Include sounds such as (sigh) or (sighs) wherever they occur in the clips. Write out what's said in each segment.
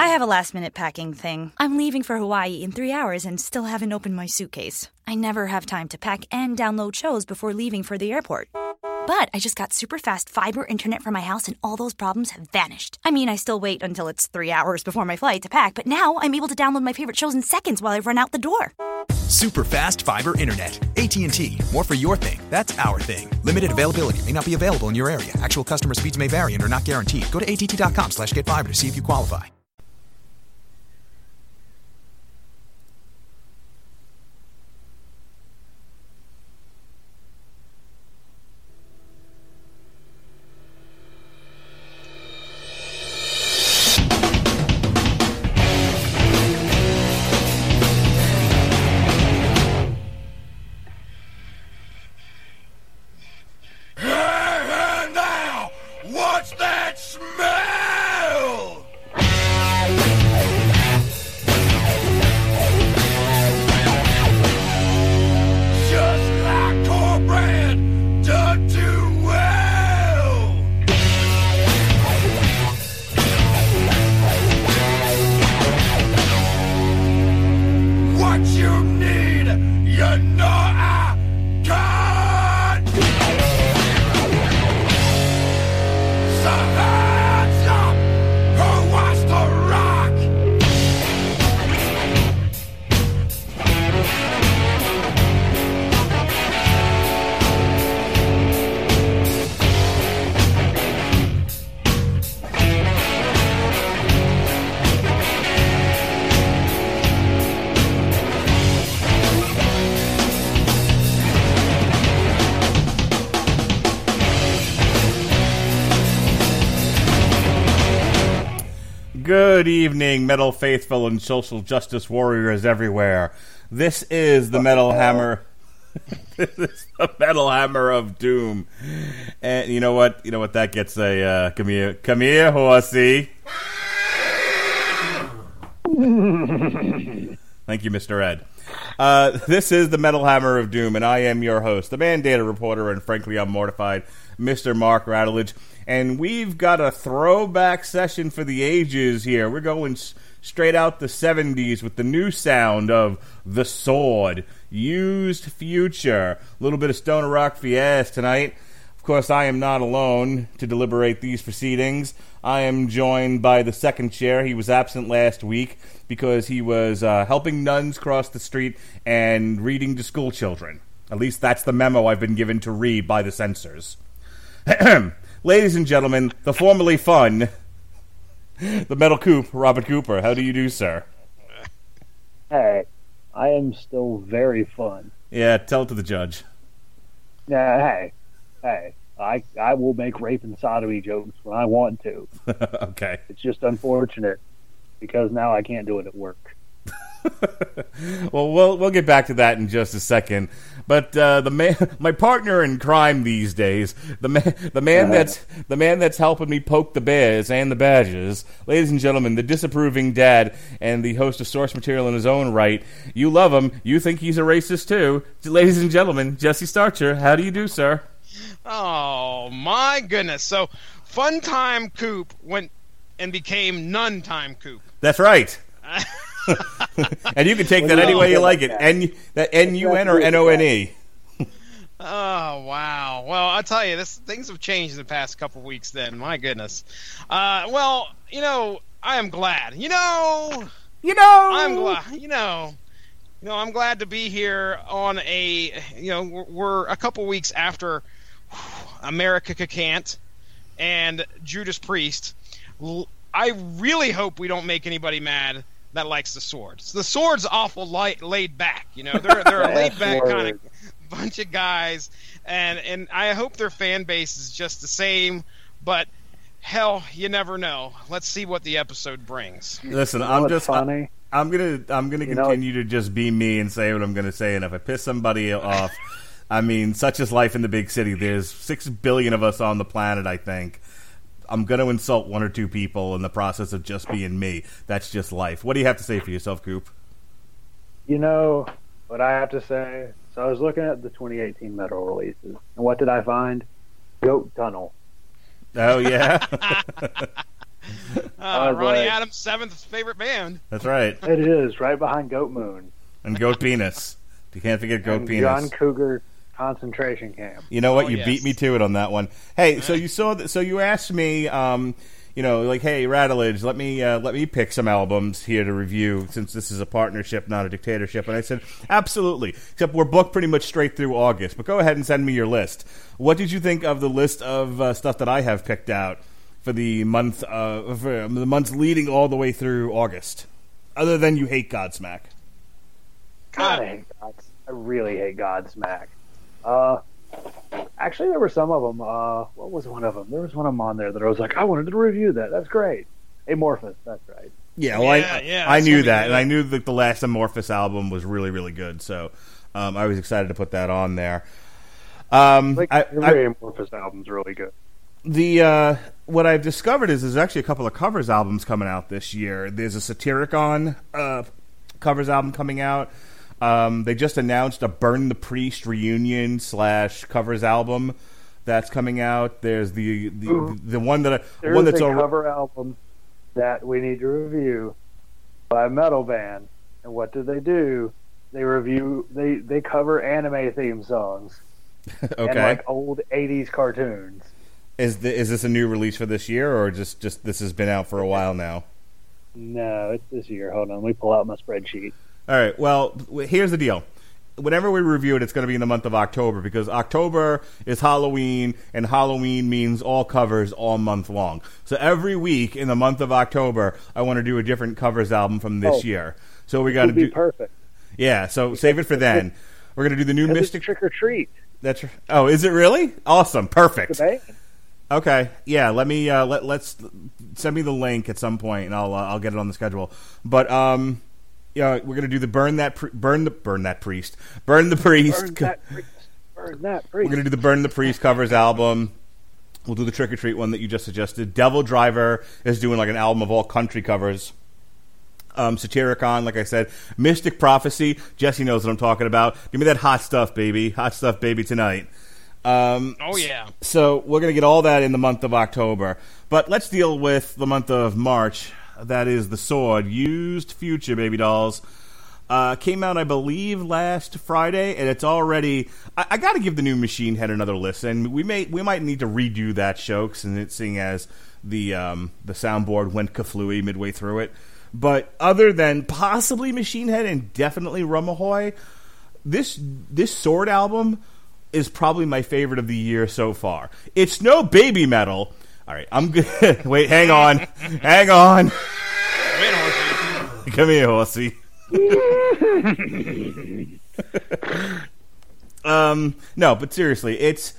I have a last minute packing thing. I'm leaving for Hawaii in three hours and still haven't opened my suitcase. I never have time to pack and download shows before leaving for the airport. But I just got super fast fiber internet for my house, and all those problems have vanished. I mean, I still wait until it's three hours before my flight to pack, but now I'm able to download my favorite shows in seconds while I run out the door. Super fast fiber internet. AT&T. More for your thing. That's our thing. Limited availability may not be available in your area. Actual customer speeds may vary and are not guaranteed. Go to att.com slash get fiber to see if you qualify. Evening, metal faithful and social justice warriors everywhere. This is the Metal Hammer. (laughs) this is the Metal Hammer of Doom. And you know what? You know what? That gets a uh, come here, come here, horsey. Thank you, Mr. Ed. Uh, this is the Metal Hammer of Doom, and I am your host, the mandated reporter, and frankly, I'm mortified, Mr. Mark Radulich. And we've got a throwback session for the ages here. We're going s- straight out the 70s with the new sound of The Sword, Used Future, a little bit of Stoner Rock Fies tonight. Of course, I am not alone to deliberate these proceedings. I am joined by the second chair. He was absent last week because he was uh, helping nuns cross the street and reading to school children. At least that's the memo I've been given to read by the censors. (clears throat) Ladies and gentlemen, the formerly fun, the Metal Coop, Robert Cooper. How do you do, sir? Hey, I am still very fun. Yeah, tell it to the judge. Yeah, hey, hey, I I will make rape and sodomy jokes when I want to. (laughs) okay. It's just unfortunate because now I can't do it at work. (laughs) well, we'll we'll get back to that in just a second. But uh, the man, (laughs) my partner in crime these days, the man, the man that's the man that's helping me poke the bears and the badgers, ladies and gentlemen, the disapproving dad and the host of source material in his own right. You love him, you think he's a racist too, ladies and gentlemen. Jesse Starcher, how do you do, sir? Oh my goodness! So, fun time coop went and became none time coop. That's right. (laughs) and you can take that any way you like it. N that N U N or N O N E. Oh wow! Well, I'll tell you, this things have changed in the past couple weeks. Then, my goodness. Uh, well, you know, I am glad. You know, You know, I'm glad. You know, you know, I'm glad to be here on a. You know, we're, we're a couple weeks after America Can't and Judas Priest. I really hope we don't make anybody mad that likes the swords. The sword's awful light, laid back. You know, they're they're a (laughs) laid back kind of bunch of guys, and and I hope their fan base is just the same. But hell, you never know. Let's see what the episode brings. Listen, You know I'm just funny. I, am gonna I'm gonna You know- continue to just be me and say what I'm gonna say, and if I piss somebody off, I mean, such is life in the big city. There's six billion of us on the planet. I think I'm gonna insult one or two people in the process of just being me. That's just life. What do you have to say for yourself, Coop? You know what I have to say? So I was looking at the 2018 metal releases, and what did I find? Goat Tunnel. Oh yeah, (laughs) (laughs) Uh, Ronnie like- Adams' seventh favorite band. That's right. It is right behind Goat Moon And Goat Penis. You can't forget Goat and Penis. John Cougar concentration camp. You know what? Oh, you yes. beat me to it on that one. Hey, so you saw that? So you asked me, um, you know, like, hey, Radulich, let me uh, let me pick some albums here to review since this is a partnership, not a dictatorship. And I said, absolutely. Except we're booked pretty much straight through August. But go ahead and send me your list. What did you think of the list of uh, stuff that I have picked out for the month uh, for the months leading all the way through August? Other than you hate Godsmack. God, I hate God. I really hate Godsmack. Uh, actually, there were some of them. Uh, what was one of them? There was one of them on there that I was like, I wanted to review that. That's great. Amorphis. That's right. Yeah, well, Yeah, I, yeah, I knew that, and I knew that the last Amorphis album was really, really good. So um, I was excited to put that on there. Um, Like I, every I, Amorphis album's really good. the uh, what I've discovered is there's actually a couple of covers albums coming out this year. There's a Satyricon uh, covers album coming out. Um, they just announced a Burn the Priest reunion slash covers album that's coming out. There's the the, the one that I, There's one that's a al- cover album that we need to review by a metal band. And what do they do? They review. They they cover anime theme songs (laughs) and okay. like old '80s cartoons. Is the, is this a new release for this year, or just just this has been out for a while now? No, it's this year. Hold on, let me pull out my spreadsheet. All right. Well, here's the deal. Whenever we review it, it's going to be in the month of October because October is Halloween, and Halloween means all covers all month long. So every week in the month of October, I want to do a different covers album from this Oh. year. So we got to do, perfect. yeah. So save it for then. We're going to do the new Mystic. trick or treat. That's oh, is it really awesome? Perfect. Okay, yeah. Let me uh, let let's send me the link at some point, and I'll uh, I'll get it on the schedule. But um, yeah, we're gonna do the burn that pri- burn the burn that priest burn the priest. Burn that priest. Burn that We're gonna do the burn the priest covers album. We'll do the trick or treat one that you just suggested. Devil Driver is doing like an album of all country covers. Um, Satyricon, like I said, Mystic Prophecy. Jesse knows what I'm talking about. Give me that hot stuff, baby. Hot stuff, baby, tonight. Um, Oh yeah. so we're going to get all that in the month of October. But let's deal with the month of March. That is The Sword. Used Future, baby dolls. Uh, came out, I believe, last Friday, and it's already. I, I got to give the new Machine Head another listen. We may, we might need to redo that show, since seeing as the um, the soundboard went kaflooey midway through it. But other than possibly Machine Head and definitely Rumahoy, this this Sword album is probably my favorite of the year so far. It's no baby metal. All right, I'm good. (laughs) Wait, hang on, hang on. Wait, Horsey. Come here, horsey. (laughs) um, no, but seriously, it's.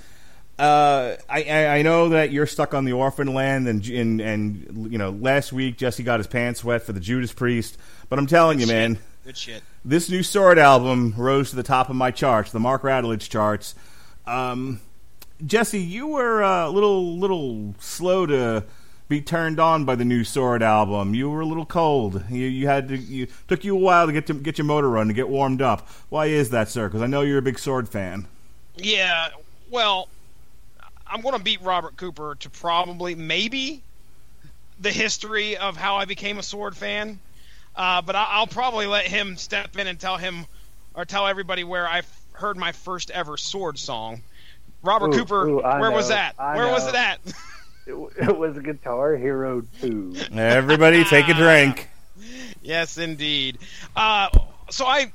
Uh, I, I know that you're stuck on the Orphaned Land, and and and you know last week Jesse got his pants wet for the Judas Priest, but I'm telling you, man, Good shit. this new Sword album rose to the top of my charts, the Mark Radulich charts. Um, Jesse, you were uh, a little little slow to be turned on by the new Sword album. You were a little cold. You, you had to. You took you a while to get to get your motor run to get warmed up. Why is that, sir? Because I know you're a big Sword fan. Yeah. Well, I'm going to beat Robert Cooper to probably maybe the history of how I became a sword fan. Uh, but I- I'll probably let him step in and tell him or tell everybody where I heard my first ever sword song. Robert Ooh, Cooper, ooh, I where was that? I where was it at? (laughs) It, it was Guitar Hero 2. Everybody, take a drink. (laughs) yes, indeed. Uh, so I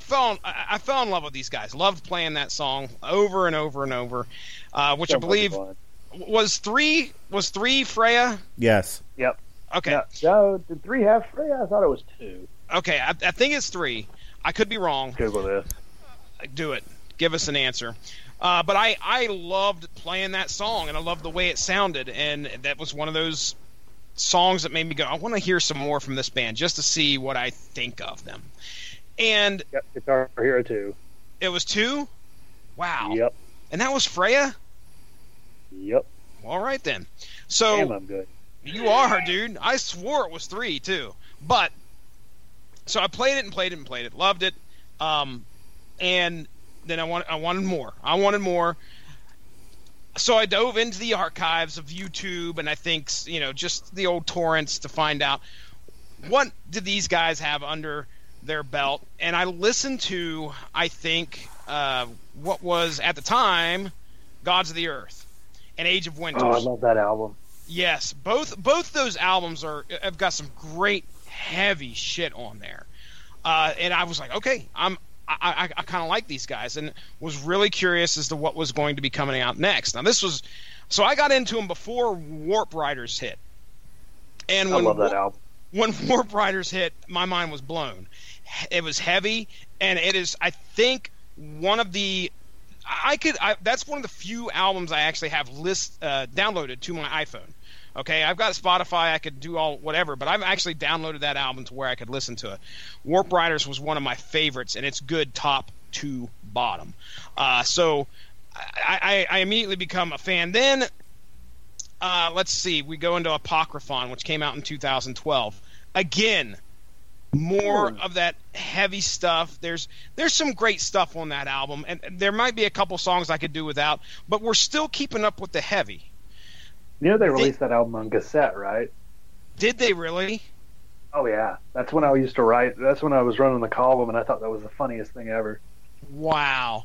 fell in, I I fell in love with these guys. Loved playing that song over and over and over, uh, which So I believe was three was three Freya. Yes. Yep. Okay, Yeah. No, did three have Freya? I thought it was two. okay. I, I think it's three. I could be wrong. Google this. Do it. Give us an answer. Uh, but I I loved playing that song and I loved the way it sounded and that was one of those songs that made me go I want to hear some more from this band just to see what I think of them. And Yep. Guitar Hero 2. it was two. Wow. Yep. And that was Freya. Yep. All right then. So Damn, I'm good. You are, dude. I swore it was three too. But so I played it and played it and played it, loved it. Um, and then I want I wanted more. I wanted more. so I dove into the archives of YouTube and I think you know just the old torrents to find out what did these guys have under their belt, and I listened to I think uh, what was at the time Gods of the Earth and Age of Winter. Oh, I love that album. Yes, both both those albums are have got some great heavy shit on there, uh, and I was like, okay, I'm I, I, I kind of like these guys, and was really curious as to what was going to be coming out next. Now this was, so I got into them before Warp Riders hit, and I when love that album. when (laughs) Warp Riders hit, my mind was blown. It was heavy, and it is, I think, one of the. I could. I, that's one of the few albums I actually have list uh, downloaded to my iPhone. Okay, I've got Spotify. I could do all whatever, but I've actually downloaded that album to where I could listen to it. Warp Riders was one of my favorites, and it's good top to bottom. Uh, so I, I, I immediately become a fan. Then uh, let's see, we go into Apocryphon, which came out in 2012. Again, more of that heavy stuff. There's there's some great stuff on that album, and there might be a couple songs I could do without, but we're still keeping up with the heavy. You know they released that album on cassette, right? Did they really? Oh yeah, that's when I used to write. That's when I was running the column, and I thought that was the funniest thing ever. Wow.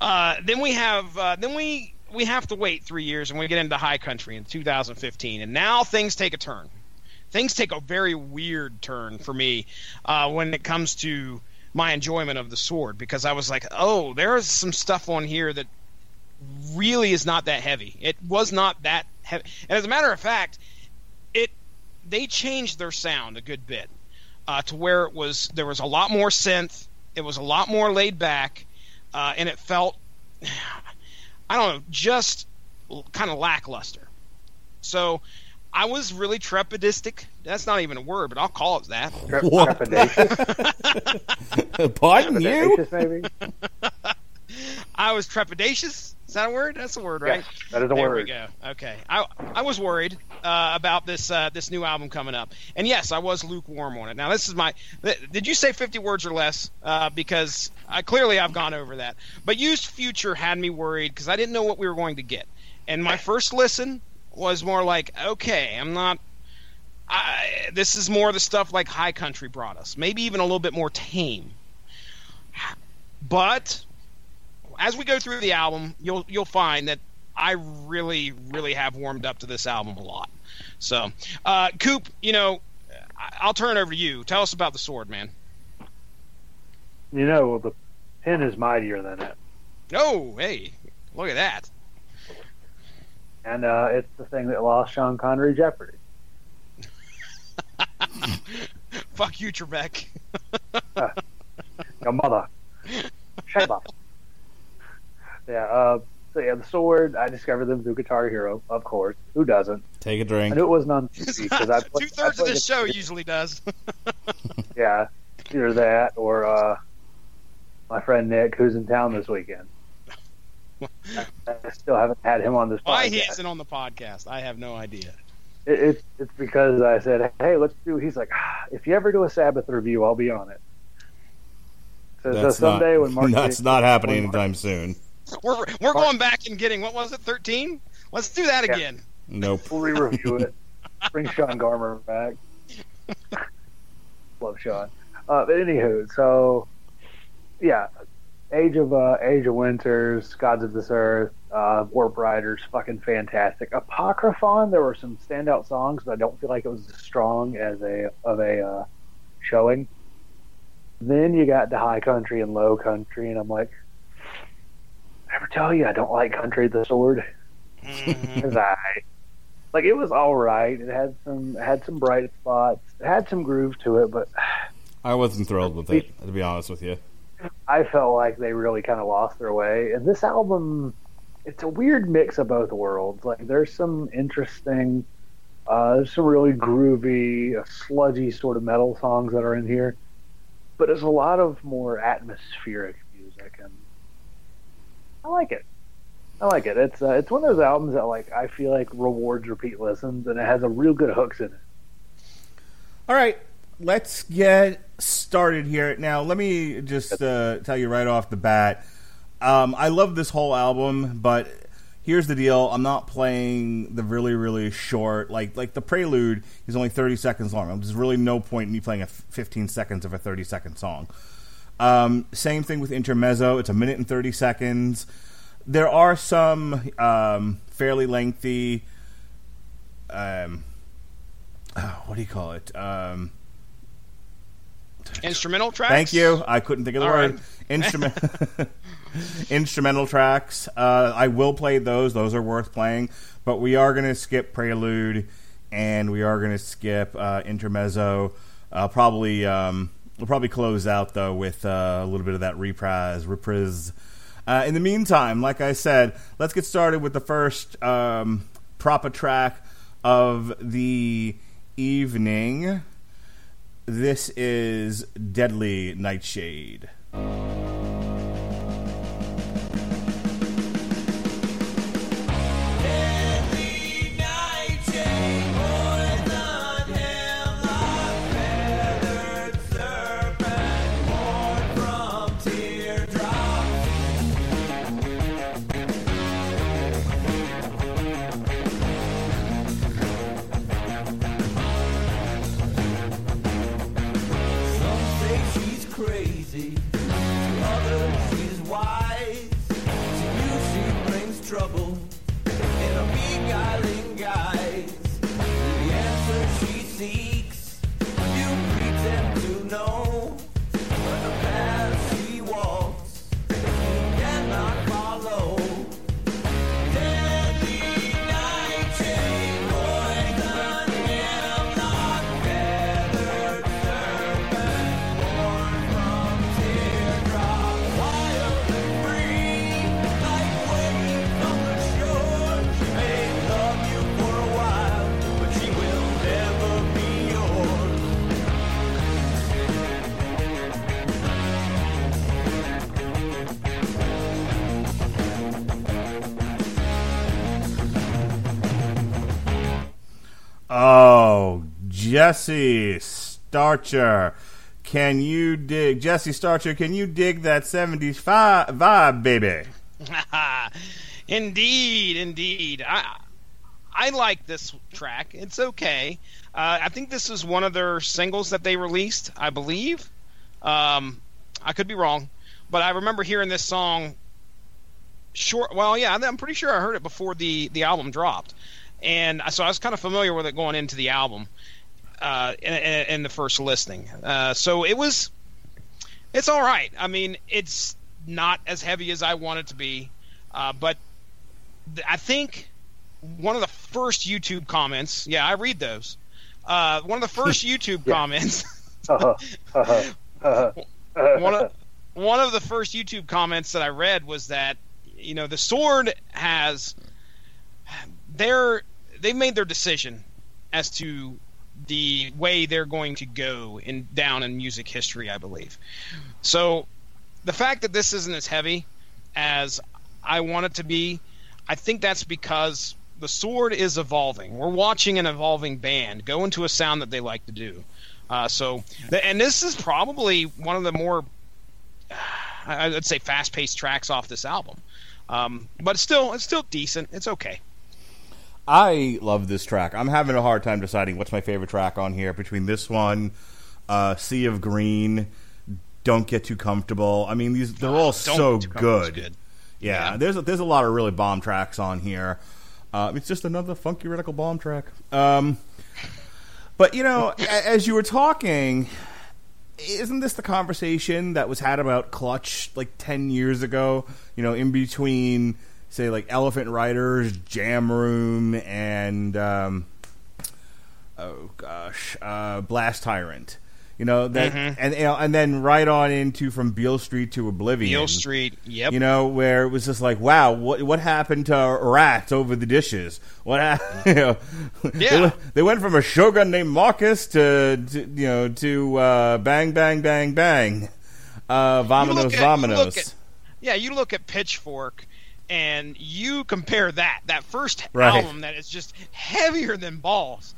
Uh, then we have uh, then we we have to wait three years, and we get into High Country in 2015, and now things take a turn. Things take a very weird turn for me uh, when it comes to my enjoyment of the sword, because I was like, oh, there is some stuff on here that really is not that heavy. It was not that heavy, and as a matter of fact, it they changed their sound a good bit uh, to where it was there was a lot more synth. It was a lot more laid back, uh, and it felt (sighs) I don't know, just kind of lackluster. So I was really trepidistic. That's not even a word, but I'll call it that. Tre- Trepidatious, (laughs) Pardon you? maybe. (laughs) I was trepidatious. Is that a word? That's a word, right? Yes, that is a there word. we go. Okay, I I was worried uh, about this uh, this new album coming up, and yes, I was lukewarm on it. Now this is my. th- Did you say fifty words or less? Uh, because I, clearly I've gone over that. But used future had me worried because I didn't know what we were going to get, and my first listen was more like, okay, I'm not. I, this is more the stuff like High Country brought us, maybe even a little bit more tame. But as we go through the album, you'll you'll find that I really really have warmed up to this album a lot. So, uh, Coop, you know, I'll turn it over to you. Tell us about the sword, man. You know, the pen is mightier than it, Oh, hey, look at that. and uh, it's the thing that lost Sean Connery Jeopardy. (laughs) Fuck you, Trebek. (laughs) Your mother, (laughs) shut up. Yeah. Uh, so yeah, the sword. I discovered them through Guitar Hero, of course. Who doesn't? Take a drink. knew it wasn't on TV because I Two thirds of played this it- show usually does. (laughs) Yeah, either that or uh, my friend Nick, who's in town this weekend. I, (laughs) I still haven't had him on this Why he isn't on the podcast? I have no idea. It, it's it's because I said, "Hey, let's do." He's like, ah, "If you ever do a Sabbath review, I'll be on it." So, so That's someday not, when Mark, (laughs) that's not happening when Mark- anytime soon. We're we're going back and getting what was it, thirteen? Let's do that Yeah. again. Nope. we'll re-review it. (laughs) Bring Sean Garmer back. Love Sean. Uh, but anywho, so yeah, Age of uh, Age of Winters, Gods of this Earth, uh, Warp Riders, fucking fantastic. Apocryphon, there were some standout songs, but I don't feel like it was as strong as a of a uh, showing. Then you got the High Country and Low Country, and I'm like, I ever tell you I don't like Country the Sword? (laughs) It was alright. Like it was all right. It had some it had some bright spots. It had some groove to it, but I wasn't thrilled with it, (sighs) to be honest with you. I felt like they really kind of lost their way. And this album, it's a weird mix of both worlds. Like there's some interesting, uh, there's some really groovy, uh, sludgy sort of metal songs that are in here, but there's a lot of more atmospheric music, and I like it. I like it. It's uh, it's one of those albums that like I feel like rewards repeat listens, and it has a real good hooks in it. All right, let's get started here. Now, let me just uh, tell you right off the bat. Um, I love this whole album, but here's the deal: I'm not playing the really really short like like the prelude is only 30 seconds long. There's really no point in me playing a 15 seconds of a 30 second song. Um, same thing with intermezzo; it's a minute and 30 seconds. There are some um, fairly lengthy. Um, oh, what do you call it? Um, Instrumental tracks. Thank you. I couldn't think of the All word. right. Instrument (laughs) (laughs) instrumental tracks. Uh, I will play those. Those are worth playing. But we are going to skip Prelude, and we are going to skip uh, Intermezzo. Uh, probably um, we'll probably close out though with uh, a little bit of that reprise. Reprise. Uh, in the meantime, like I said, let's get started with the first um, proper track of the evening. This is Deadly Nightshade. Jesse Starcher. Can you dig Jesse Starcher, can you dig that 70s fi- vibe, baby? (laughs) indeed, indeed. I I like this track. It's okay. Uh, I think this is one of their singles that they released. I believe. Um, I could be wrong, but I remember hearing this song. Short. Well, yeah, I'm pretty sure I heard it before the the album dropped, and so I was kind of familiar with it going into the album. Uh, in, in, in the first listening, uh, so it was it's all right. I mean, it's not as heavy as I want it to be, uh, but th- I think one of the first YouTube comments. Yeah, I read those. Uh, one of the first (laughs) YouTube comments. (laughs) one of one of the first YouTube comments that I read was that you know the sword has they're they've made their decision as to the way they're going to go in down in music history, I believe. So the fact that this isn't as heavy as I want it to be, I think that's because the sword is evolving. We're watching an evolving band go into a sound that they like to do. Uh, so, and this is probably one of the more, I- I'd say, fast-paced tracks off this album. Um, but still, it's still decent. It's okay. I love this track. I'm having a hard time deciding what's my favorite track on here between this one, uh, Sea of Green, Don't Get Too Comfortable. I mean, these they're all Don't so Get Too Comfortable is good. good. Yeah, Yeah. there's a, there's a lot of really bomb tracks on here. Uh, it's just another funky radical bomb track. Um, but you know, as you were talking, isn't this the conversation that was had about Clutch like ten years ago? You know, in between, say, like Elephant Riders, Jam Room, and um, oh gosh, uh, Blast Tyrant. You know that, and you know, and then right on into from Beale Street to Oblivion. Beale Street. Yep. You know, where it was just like, wow, what what happened to rats over the dishes? What, hap- (laughs) you know, they, Yeah. went, they went from a shogun named Marcus to, to you know to uh, bang bang bang bang, uh, vominos at- vominos. at- yeah, you look at Pitchfork and you compare that that first Right. album that is just heavier than balls,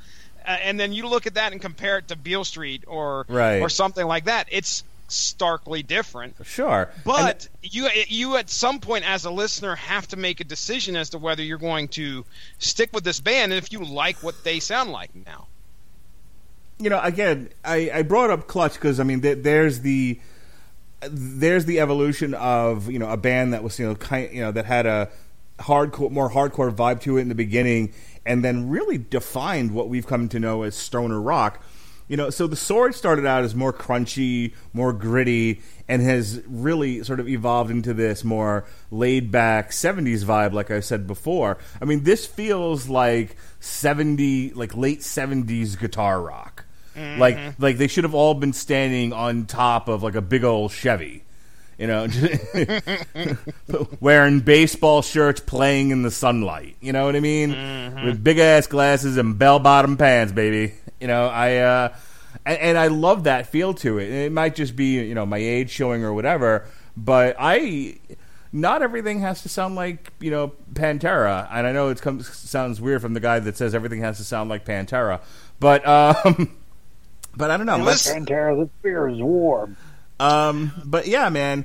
uh, and then you look at that and compare it to Beale Street or Right. or something like that. It's starkly different. Sure, But you you at some point as a listener have to make a decision as to whether you're going to stick with this band and if you like what they sound like now. you know, again, I, I brought up Clutch because I mean, th- there's the there's the evolution of you know a band that was you know kind you know that had a hardcore more hardcore vibe to it in the beginning, and then really defined what we've come to know as stoner rock. You know, so the sword started out as more crunchy, more gritty, and has really sort of evolved into this more laid back 70s vibe, like I said before. I mean, this feels like 70, like late 70s guitar rock. Like, like they should have all been standing on top of like a big old Chevy. You know, (laughs) (laughs) wearing baseball shirts, playing in the sunlight. You know what I mean? With big ass glasses and bell bottom pants, baby. You know, I uh, and, and I love that feel to it. And it might just be you know my age showing or whatever, but I. Not everything has to sound like you know Pantera, and I know it comes sounds weird from the guy that says everything has to sound like Pantera, but um, but I don't know. Hey, listen- Pantera, the beer is warm. um, but yeah, man,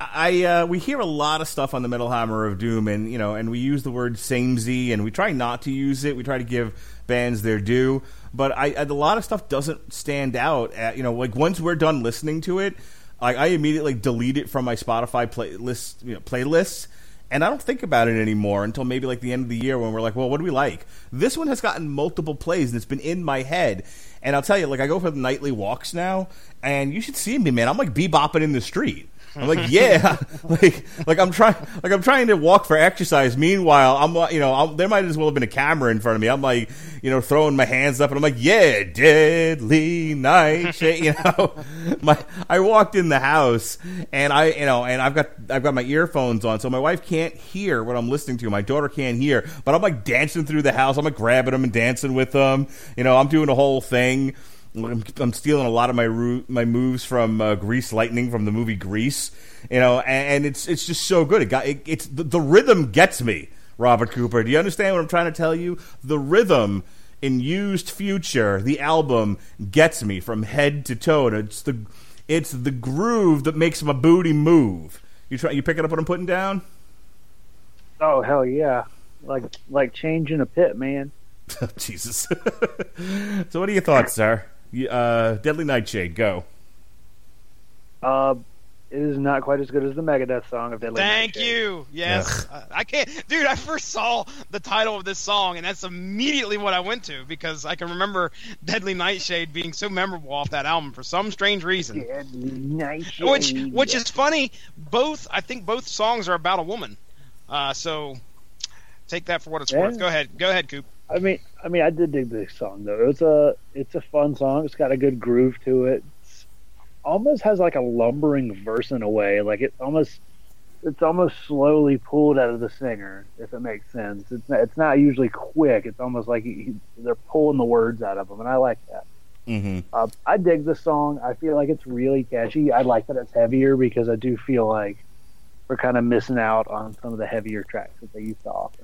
I uh, we hear a lot of stuff on the Metal Hammer of Doom, and you know, and we use the word samey, and we try not to use it. We try to give bands their due, but I, I a lot of stuff doesn't stand out. At, you know, like once we're done listening to it, like I immediately delete it from my Spotify playlist, you know, playlists. And I don't think about it anymore until maybe like the end of the year when we're like, well, what do we like? This one has gotten multiple plays and it's been in my head. And I'll tell you, like, I go for the nightly walks now, and you should see me, man. I'm like bebopping in the street. I'm like, yeah, (laughs) like, like I'm trying, like I'm trying to walk for exercise. Meanwhile, I'm, like, you know, I'm, there might as well have been a camera in front of me. I'm like, you know, throwing my hands up, and I'm like, yeah, deadly nightshade. (laughs) You know, (laughs) my, I walked in the house, and I, you know, and I've got, I've got my earphones on, so my wife can't hear what I'm listening to. My daughter can't hear, but I'm like dancing through the house. I'm like grabbing them and dancing with them. You know, I'm doing a whole thing. I'm, I'm stealing a lot of my my moves from uh, Grease Lightning from the movie Grease, you know, and, and it's it's just so good. It got it, it's the, the rhythm gets me, Robert Cooper. Do you understand what I'm trying to tell you? The rhythm in Used Future, the album, gets me from head to toe. And It's the it's the groove that makes my booty move. You try you picking up what I'm putting down? Oh hell yeah! Like like changing a pit, man. (laughs) Jesus. (laughs) so, what are your thoughts, sir? You- Uh, Deadly Nightshade, go. Uh, it is not quite as good as the Megadeth song of Deadly Nightshade. Thank Nightshade. you. Yes, Uh, I can't, dude. I first saw the title of this song, and that's immediately what I went to because I can remember "Deadly Nightshade" being so memorable off that album for some strange reason. Deadly Nightshade. Which, which is funny. Both, I think, both songs are about a woman. Uh, so take that for what it's Yeah. worth. Go ahead, go ahead, Coop. I mean, I mean, I did dig this song though. It's a it's a fun song. It's got a good groove to it. It's almost has like a lumbering verse in a way. Like it almost it's almost slowly pulled out of the singer, if it makes sense. It's not, it's not usually quick. It's almost like he, he- they're pulling the words out of them, and I like that. Mm-hmm. Uh, I dig the song. I feel like it's really catchy. I like that it's heavier because I do feel like we're kind of missing out on some of the heavier tracks that they used to offer.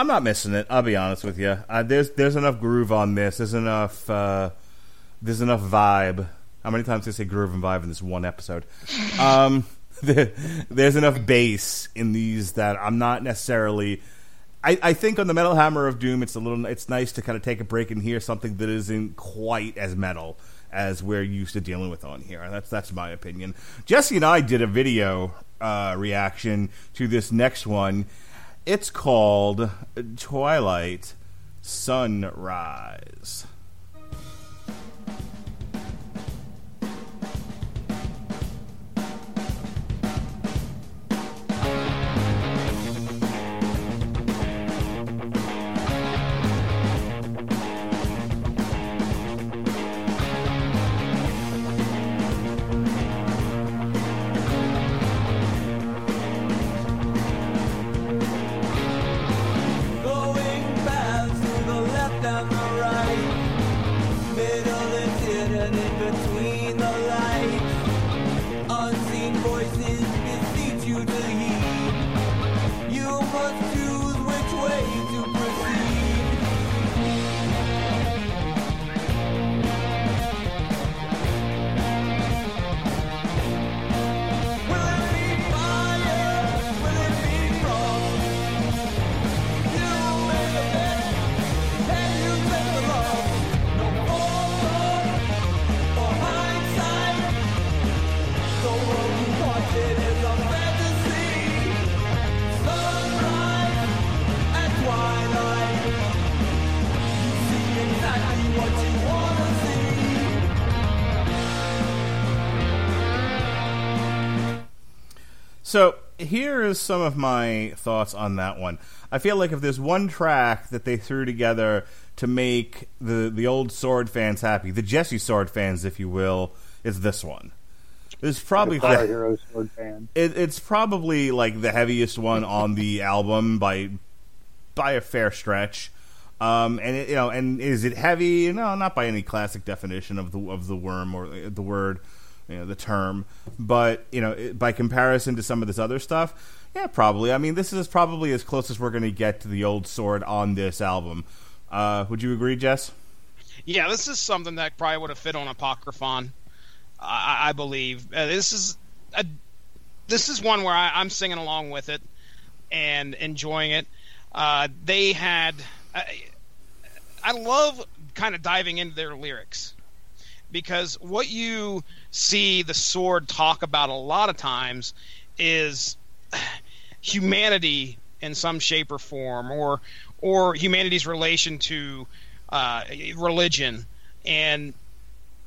I'm not missing it. I'll be honest with you. Uh, there's there's enough groove on this. There's enough uh, there's enough vibe. How many times did I say groove and vibe in this one episode? (laughs) Um, there- there's enough bass in these that I'm not necessarily. I, I think on the Metal Hammer of Doom, it's a little. It's nice to kind of take a break and hear something that isn't quite as metal as we're used to dealing with on here. That's that's my opinion. Jesse and I did a video uh, reaction to this next one. It's called Twilight Sunrise. So here is some of my thoughts on that one. I feel like if there's one track that they threw together to make the the old Sword fans happy, the Jesse Sword fans, if you will, is this one. It's probably Guitar Hero Sword fan. it, it's probably like the heaviest one on the (laughs) album by by a fair stretch. Um, and it, you know, and is it heavy? No, not by any classic definition of the of the worm or the word, you know, the term. But you know, it, by comparison to some of this other stuff, yeah, probably. I mean, this is probably as close as we're going to get to the old sword on this album. Uh, would you agree, Jess? Yeah, this is something that probably would have fit on Apocryphon. I, I believe uh, this is a, this is one where I, I'm singing along with it and enjoying it. Uh, they had I love kind of diving into their lyrics because what you see the sword talk about a lot of times is (sighs) humanity in some shape or form or or humanity's relation to uh, religion. And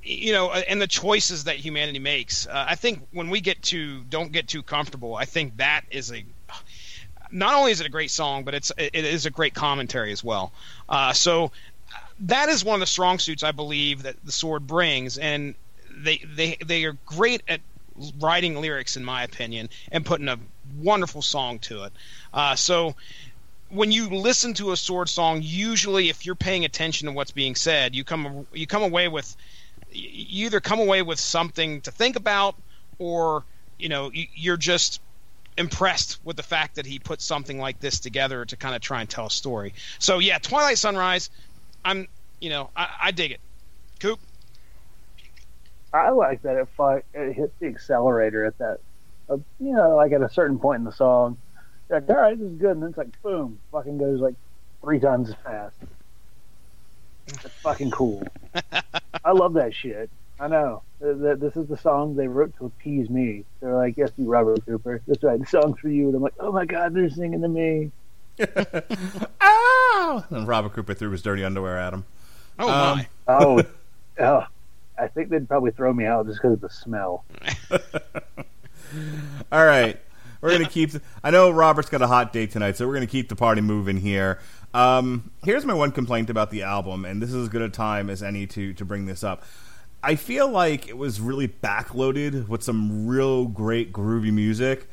you know and the choices that humanity makes. Uh, i think when we get to don't get too comfortable i think that is a not only is it a great song but it's it is a great commentary as well. Uh, so that is one of the strong suits i believe that the sword brings. And they they they are great at writing lyrics in my opinion and putting a wonderful song to it. Uh, so when you listen to a sword song usually if you're paying attention to what's being said you come you come away with you either come away with something to think about or you know you're just impressed with the fact that he put something like this together to kind of try and tell a story. So yeah twilight sunrise i'm you know i, I dig it coop I like that it, fi- it hit the accelerator at that, uh, you know, like at a certain point in the song. You're like, all right, this is good, and then it's like, boom, fucking goes like three times as fast. It's fucking cool. (laughs) I love that shit. I know. Th- th- This is the song they wrote to appease me. They're like, yes, you, Robert Cooper. That's right, the song's for you. And I'm like, oh my god, they're singing to me. (laughs) Ah! And Robert Cooper threw his dirty underwear at him. oh Um, my Oh, (laughs) oh. I think they'd probably throw me out just because of the smell. (laughs) All right. We're going to keep. The, I know Robert's got a hot date tonight, so we're going to keep the party moving here. Um, here's my one complaint about the album, and this is as good a time as any to, to bring this up. I feel like it was really backloaded with some real great groovy music.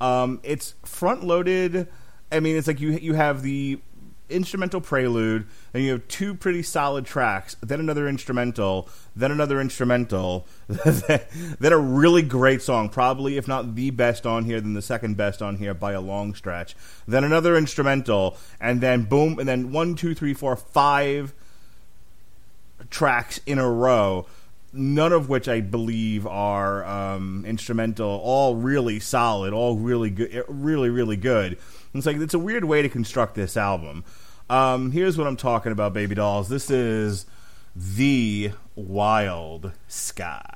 Um, it's front loaded. I mean, it's like you you have the instrumental prelude, and you have two pretty solid tracks, then another instrumental, then another instrumental, (laughs) then a really great song, probably if not the best on here, then the second best on here by a long stretch, then another instrumental, and then boom, and then one, two, three, four, five tracks in a row. None of which I believe are um, instrumental. All really solid. All really good. Really, really good. It's like it's a weird way to construct this album. Um, here's what I'm talking about, baby dolls. This is the Wild Sky.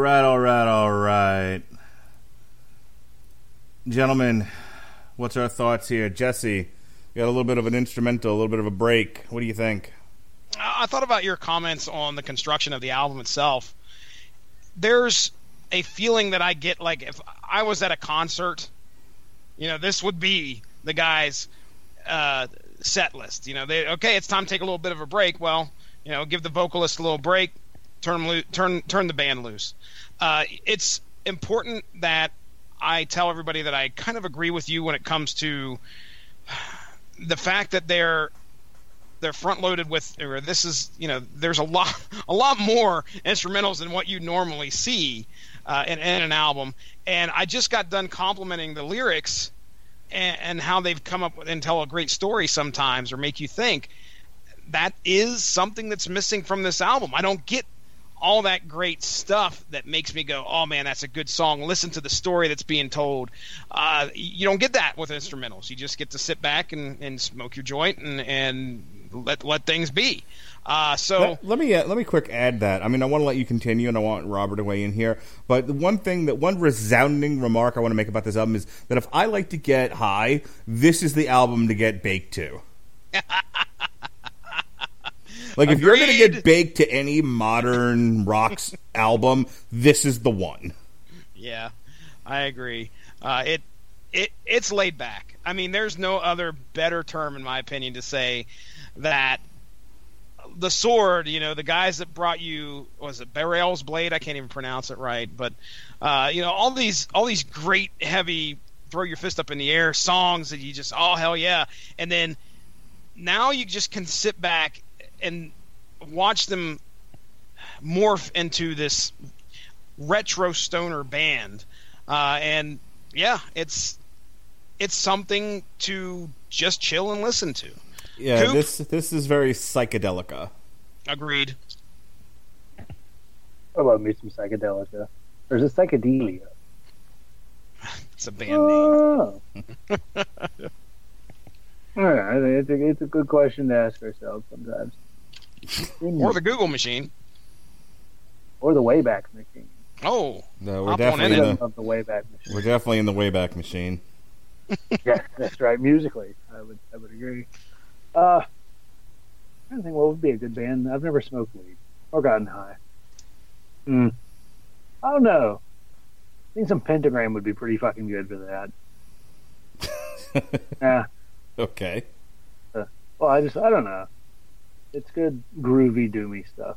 Right, all right, all right. Gentlemen, what's our thoughts here? Jesse, you got a little bit of an instrumental, a little bit of a break. What do you think? I I thought about your comments on the construction of the album itself. There's a feeling that I get like if I was at a concert, you know, this would be the guys' uh, set list. You know, they okay, it's time to take a little bit of a break. Well, you know, give the vocalist a little break, turn turn turn the band loose. Uh, it's important that I tell everybody that I kind of agree with you when it comes to the fact that they're they're front loaded with or this is you know there's a lot a lot more instrumentals than what you normally see uh, in, in an album. And i just got done complimenting the lyrics and, and how they've come up with and tell a great story sometimes or make you think. That is something that's missing from this album. I don't get all that great stuff that makes me go, oh man, that's a good song. Listen to the story that's being told. Uh, you don't get that with instrumentals. You just get to sit back and, and smoke your joint and, and let let things be. Uh, so Let, let me uh, let me quick add that. I mean, I want to let you continue, and I want Robert to weigh in here. But the one thing that one resounding remark I want to make about this album is that if I like to get high, this is the album to get baked to. (laughs) like if you're going to get baked to any modern rocks album, this is the one. Yeah, I agree. Uh, it it it's laid back. I mean, there's no other better term, in my opinion, to say that the sword. You know, the guys that brought you was it Burial's blade? I can't even pronounce it right, but uh, you know, all these all these great heavy throw your fist up in the air songs that you just oh hell yeah, and then now you just can sit back and watch them morph into this retro stoner band, uh, and yeah, it's it's something to just chill and listen to. Yeah, Coop? this this is very psychedelica. Agreed. I love me some psychedelica. There's a psychedelia. (laughs) It's a band name. Oh. (laughs) All right, I think it's a, it's a good question to ask ourselves sometimes. Or the Google machine. or the Wayback Machine. Oh, No, we're definitely in in the, of the Wayback Machine. we're definitely in the Wayback Machine. (laughs) yeah, that's right. Musically, I would I would agree. Uh, I don't think what would be a good band. I've never smoked weed or gotten high. Hmm. I don't know. I think some pentagram would be pretty fucking good for that. (laughs) Yeah. Okay. Well, I just I don't know. It's good groovy doomy stuff.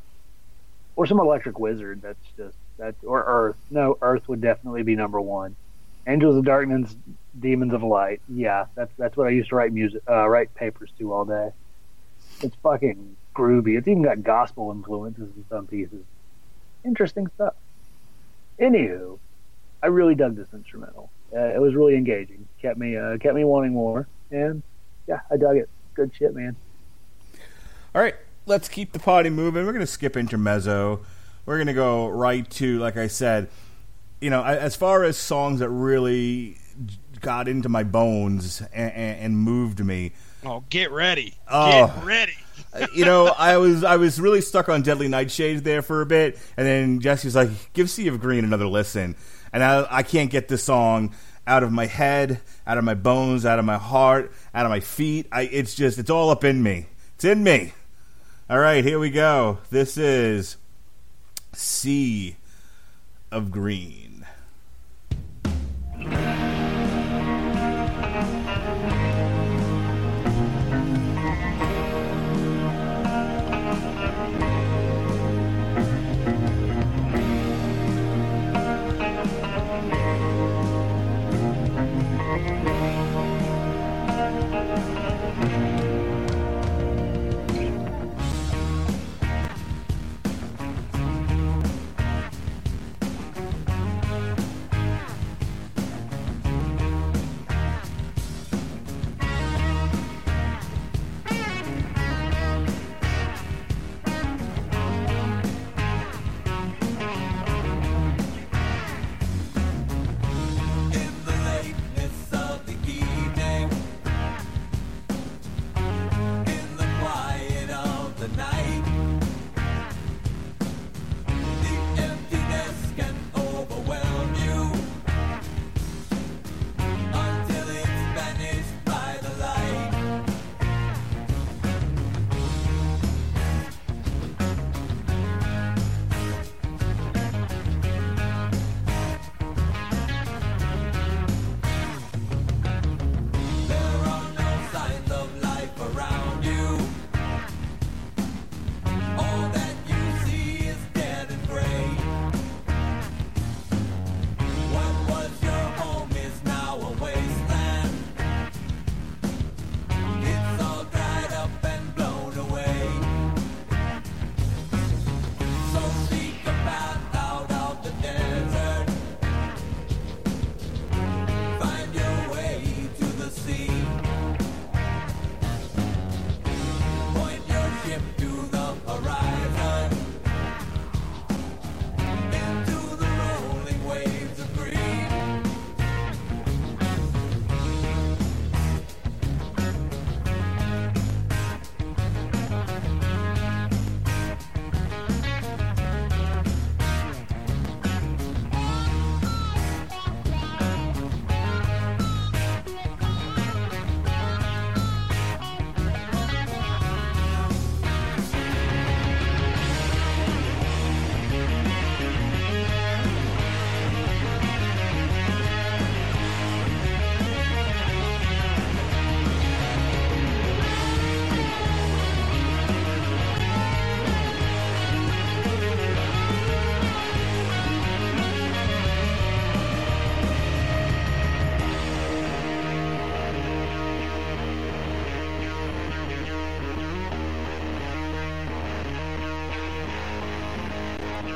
Or some electric wizard. That's just that or Earth. No, Earth would definitely be number one. Angels of Darkness, Demons of Light. Yeah, that's that's what I used to write music, uh, write papers to all day. It's fucking groovy. It's even got gospel influences in some pieces. Interesting stuff. Anywho, I really dug this instrumental. Uh, it was really engaging. Kept me uh, kept me wanting more. And yeah, I dug it. Good shit, man. All right, let's keep the party moving. We're going to skip intermezzo. We're going to go right to, like I said, you know, as far as songs that really got into my bones and, and, and moved me. oh, get ready. Oh. Get ready. Uh, you know, I was I was really stuck on Deadly Nightshade there for a bit, and then Jesse was like, "Give Sea of Green another listen," and I I can't get this song out of my head, out of my bones, out of my heart, out of my feet. I it's just it's all up in me. It's in me. All right, here we go. This is Sea of Green.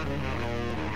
Oh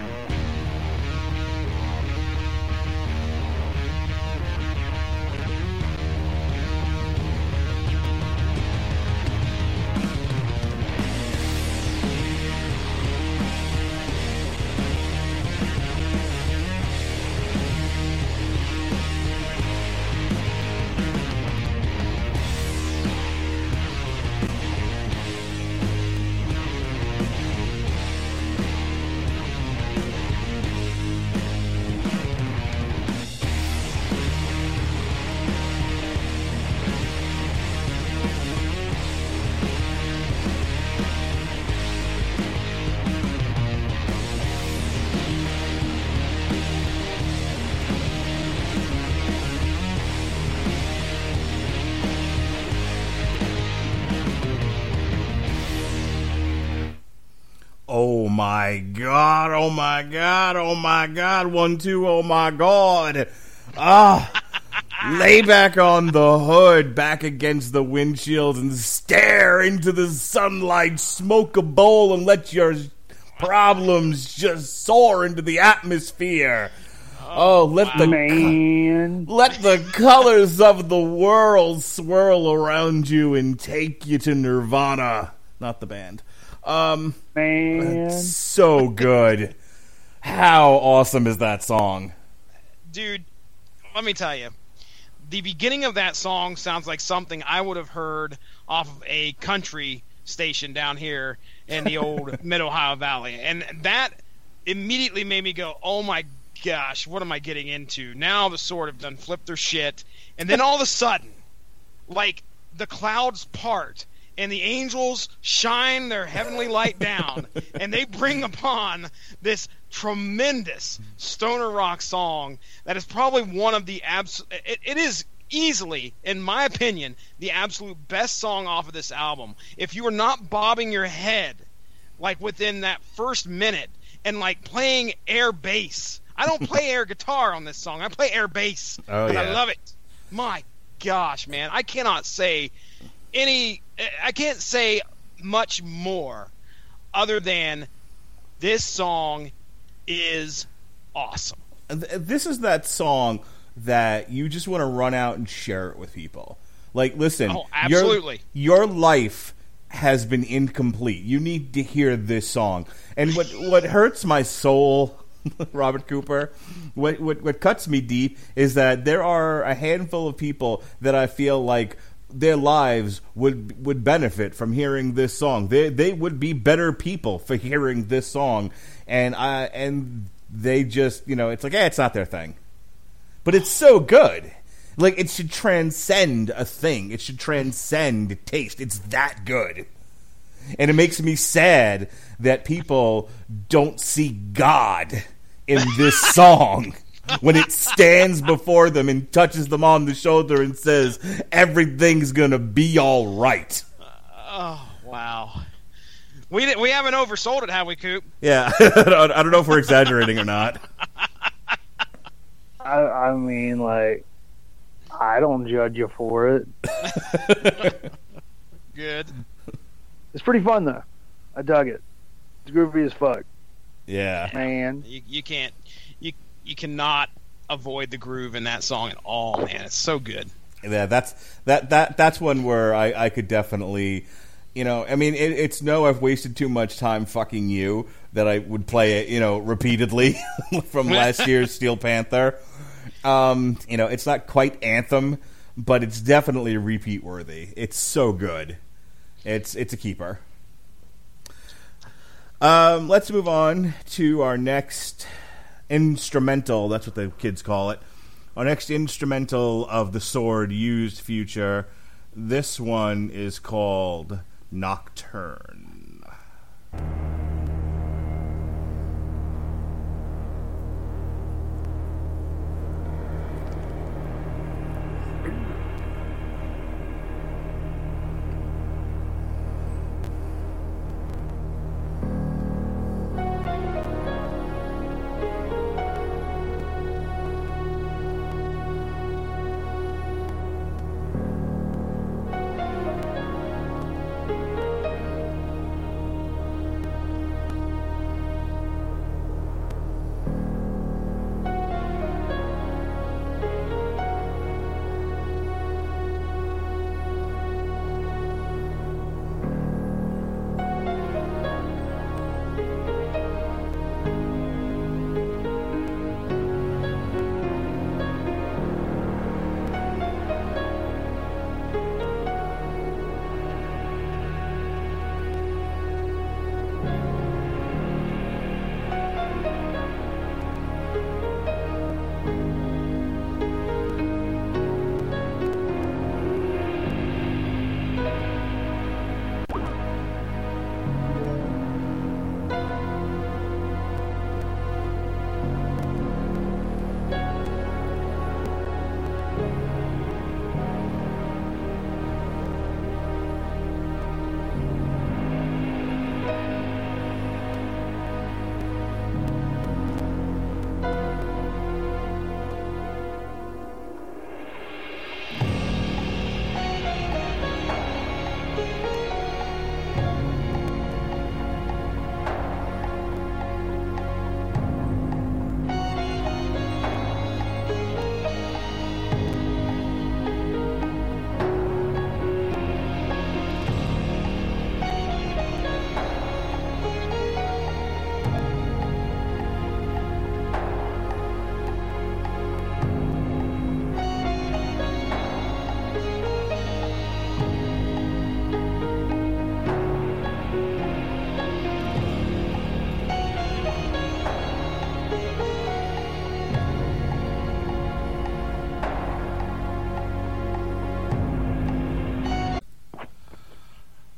my god, oh my god, oh my god, one, two, oh my god. Ah, lay back on the hood, back against the windshield, and stare into the sunlight, smoke a bowl, and let your problems just soar into the atmosphere. Oh, let the Man. let the colors of the world swirl around you and take you to Nirvana. Not the band. Um, Man. so good. How awesome is that song? dude, let me tell you, the beginning of that song sounds like something I would have heard off of a country station down here in the old (laughs) Mid Ohio Valley, and that immediately made me go, "Oh my gosh, what am I getting into?" Now the sword have done flipped their shit, and then all of a sudden, like the clouds part. And the angels shine their heavenly light down, and they bring upon this tremendous stoner rock song that is probably one of the abs. It, it is easily, in my opinion, the absolute best song off of this album. If you are not bobbing your head like within that first minute and like playing air bass, I don't play air guitar on this song. I play air bass, Oh, and I love it. My gosh, man, I cannot say any. I can't say much more other than this song is awesome. Th- This is that song that you just want to run out and share it with people. Like, listen, Oh, your- absolutely. your life has been incomplete. You need to hear this song. And what what hurts my soul, (laughs) Robert Cooper, what, what what cuts me deep is that there are a handful of people that I feel like their lives would would benefit from hearing this song. They they would be better people for hearing this song. And I and they just, you know, it's like, eh, it's not their thing. But it's so good. Like it should transcend a thing. It should transcend taste. It's that good. And it makes me sad that people don't see God in this (laughs) song when it stands before them and touches them on the shoulder and says, Everything's gonna be all right. Oh wow. We we haven't oversold it, have we, Coop? Yeah, (laughs) I don't I don't know if we're exaggerating or not. I, I mean, like, I don't judge you for it. (laughs) Good. It's pretty fun though. I dug it. It's groovy as fuck, Yeah. man. You, you can't you cannot avoid the groove in that song at all, man. It's so good. Yeah, that's that that that's one where I I could definitely, you know, I mean, it, it's no, I've wasted too much time fucking you that I would play it, you know, repeatedly (laughs) from last (laughs) year's Steel Panther. Um, you know, it's not quite anthem, but it's definitely repeat worthy. It's so good. It's it's a keeper. Um, let's move on to our next instrumental. That's what the kids call it. Our next instrumental of the sword used future. This one is called Nocturne.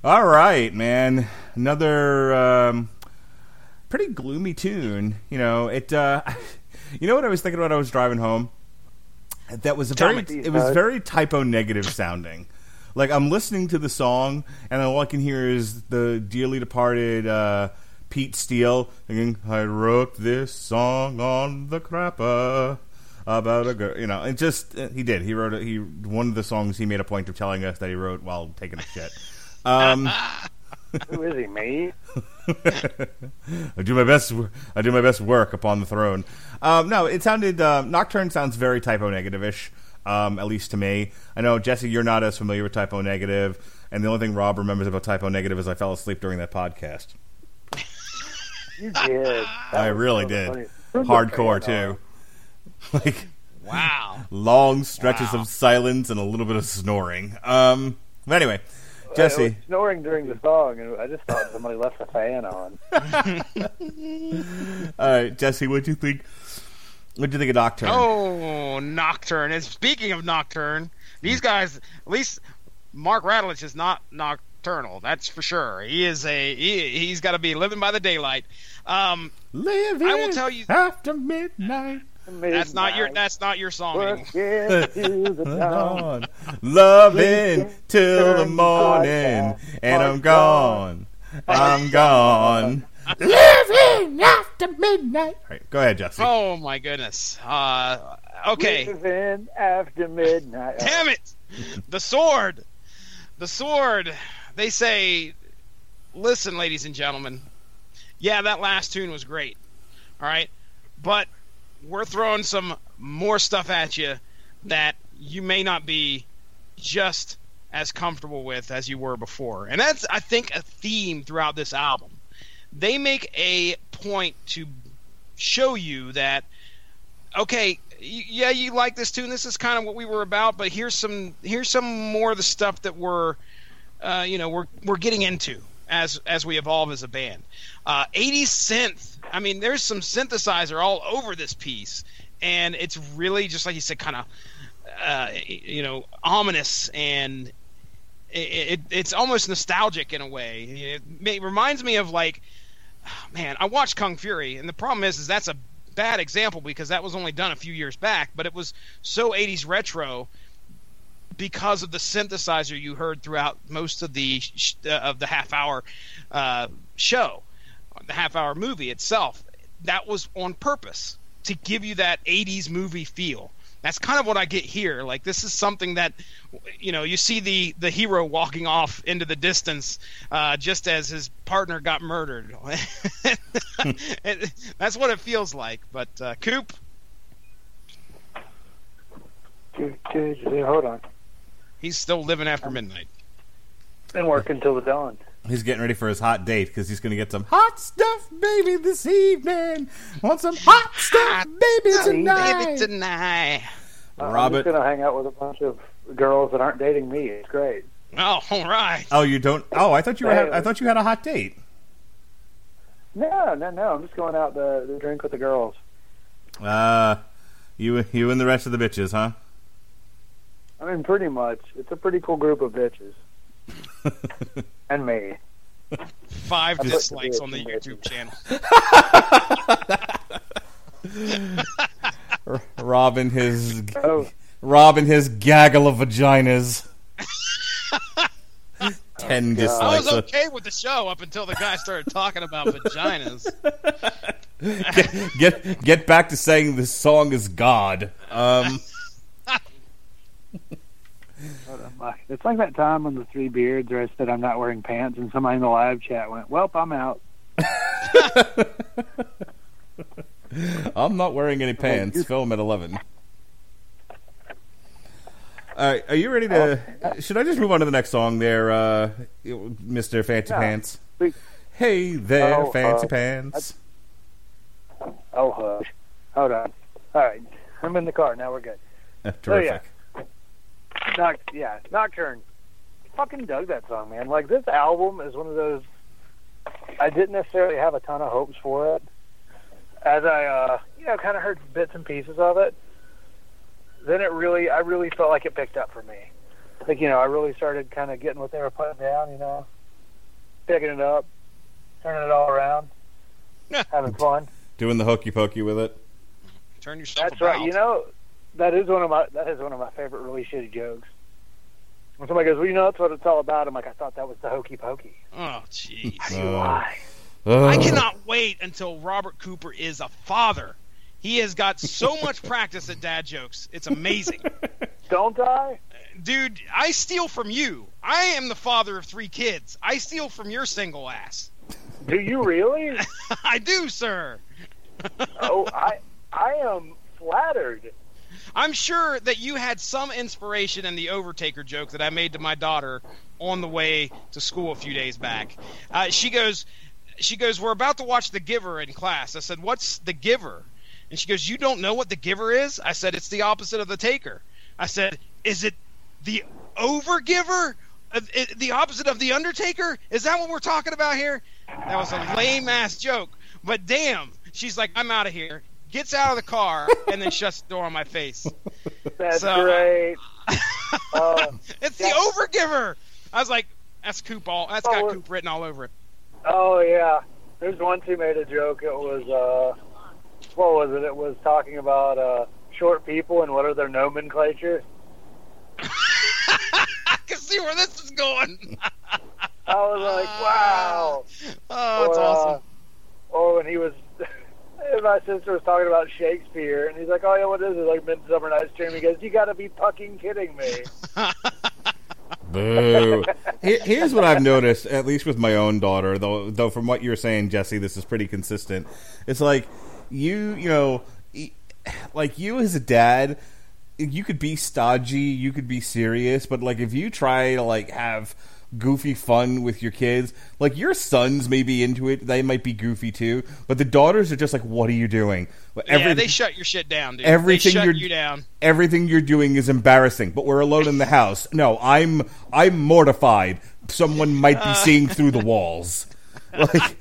All right, man. Another um, pretty gloomy tune. You know, it. Uh, (laughs) you know what I was thinking when I was driving home? That was a very. It was very Type O Negative sounding. Like I'm listening to the song, and all I can hear is the dearly departed uh, Pete Steele singing, "I wrote this song on the crapper." About a girl, you know, it just he did. He wrote it. He one of the songs he made a point of telling us that he wrote while taking a shit. Um, (laughs) Who is he? Me? (laughs) I do my best. I do my best work upon the throne. Um, no, it sounded. Uh, Nocturne sounds very Type O Negative-ish, um, at least to me. I know Jesse, you're not as familiar with Type O Negative, and the only thing Rob remembers about Type O Negative is I fell asleep during that podcast. You did. I really did. Hardcore too. like Wow. long stretches Wow. of silence and a little bit of snoring. Um, but anyway, I was Jesse. snoring during the song, and I just thought somebody left the fan on. (laughs) All right, Jesse, what do you think? What do you think of Nocturne? Oh, Nocturne. And speaking of Nocturne, these guys, at least Mark Radulich is not nocturnal. That's for sure. He is a he, he's got to be living by the daylight. Um, Living I will tell you- after midnight. That's not your that's not your song anymore. To (laughs) the dawn. dawn, loving till the morning, and I'm gone. I'm gone. Living after midnight. All right, go ahead, Jesse. Oh my goodness. Uh, okay. Living after midnight. Damn it! The sword! The sword! They say, listen, ladies and gentlemen, yeah, that last tune was great. Alright? But we're throwing some more stuff at you that you may not be just as comfortable with as you were before. And that's, I think, a theme throughout this album. They make a point to show you that okay, yeah, you like this tune. This is kind of what we were about, but here's some here's some more of the stuff that we're uh, you know we're we're getting into as as we evolve as a band. Uh, 80s synth. I mean, there's some synthesizer all over this piece, and it's really just like you said, kind of uh, you know ominous and. It, it, it's almost nostalgic in a way. It, may- it reminds me of like, (sighs) man, I watched Kung Fury, and the problem is, is that's a bad example because that was only done a few years back, but it was so 80s retro because of the synthesizer you heard throughout most of the sh- uh, of the half hour uh, show, the half hour movie itself. That was on purpose to give you that 80s movie feel. That's kind of what I get here. Like this is something that, you know, you see the the hero walking off into the distance, uh, just as his partner got murdered. (laughs) That's what it feels like. But uh, Coop, Hold on. He's still living after midnight. Been working till the dawn. He's getting ready for his hot date because he's going to get some hot stuff, baby, this evening. Want some hot stuff, baby, tonight. Baby tonight. Uh, I'm Robert. just gonna hang out with a bunch of girls that aren't dating me. It's great. Oh, all right. Oh, you don't? Oh, I thought you were. Ha- I thought you had a hot date. No, no, no. I'm just going out to, to drink with the girls. Uh, you, you and the rest of the bitches, huh? I mean, pretty much. It's a pretty cool group of bitches. (laughs) and me. Five put the dislikes on the bitch in YouTube channel. (laughs) Rob and his, Oh, Rob and his gaggle of vaginas. (laughs) Ten I was okay with the show up until the guy started talking about vaginas. get, get get back to saying this song is God. Um, it's like that time on the Three Beards where I said I'm not wearing pants, and somebody in the live chat went, "Welp, I'm out." (laughs) I'm not wearing any pants. Film at eleven. All right, are you ready to? Should I just move on to the next song, there, uh, Mister Fancy Yeah. Pants? We- Hey there, Oh, Fancy uh, Pants. Oh, hush. Hold on. All right, I'm in the car now. We're good. (laughs) Uh, terrific. Noct- yeah, Nocturne. Fucking dug that song, man. Like this album is one of those. I didn't necessarily have a ton of hopes for it. As I, uh, you know, kind of heard bits and pieces of it. Then it really, I really felt like it picked up for me. Like you know, I really started kind of getting what they were putting down. You know, picking it up, turning it all around, (laughs) having fun. Doing the hokey pokey with it. Turn yourself That's about. right. You know, that is one of my that is one of my favorite really shitty jokes. When somebody goes, "Well, you know, that's what it's all about," I'm like, "I thought that was the hokey pokey." Oh, jeez. Uh, Why? I cannot wait until Robert Cooper is a father. He has got so (laughs) much practice at dad jokes. It's amazing. (laughs) Don't I? Dude, I steal from you. I am the father of three kids. I steal from your single ass. Do you really? (laughs) I do, sir. oh, I I am flattered. I'm sure that you had some inspiration in the Overtaker joke that I made to my daughter on the way to school a few days back. Uh, she goes, she goes, we're about to watch The Giver in class. I said, what's The Giver? And she goes, you don't know what The Giver is? I said, it's the opposite of the Taker. I said, is it the Overgiver? Uh, the opposite of the Undertaker? Is that what we're talking about here? That was a lame ass joke. But damn, she's like, I'm out of here. Gets out of the car and then shuts the door on my face. That's So- great. Uh, (laughs) It's the. Overgiver. I was like, that's Coop all. That's got Oh, Coop written all over it. oh yeah, there's once he made a joke. It was uh, what was it? It was talking about uh, short people and what are their nomenclature. (laughs) I can see where this is going. I was like, wow. (laughs) Oh, it's or, awesome. Uh, or when he was, my sister was talking about Shakespeare, and he's like, "Oh yeah, what is it? Like Midsummer Night's Dream?" He goes, "You got to be fucking kidding me." (laughs) Boo. Here's what I've noticed, at least with my own daughter, though. Though from what you're saying, Jesse, this is pretty consistent. It's like you, you know, like you as a dad, you could be stodgy, you could be serious, but like if you try to like have goofy fun with your kids, like your sons may be into it, they might be goofy too, but the daughters are just like, "What are you doing?" yeah, they shut your shit down, dude. everything they shut you're you down. everything you're doing is embarrassing but we're alone in the house no i'm i'm mortified someone might Uh. be seeing through the walls (laughs) like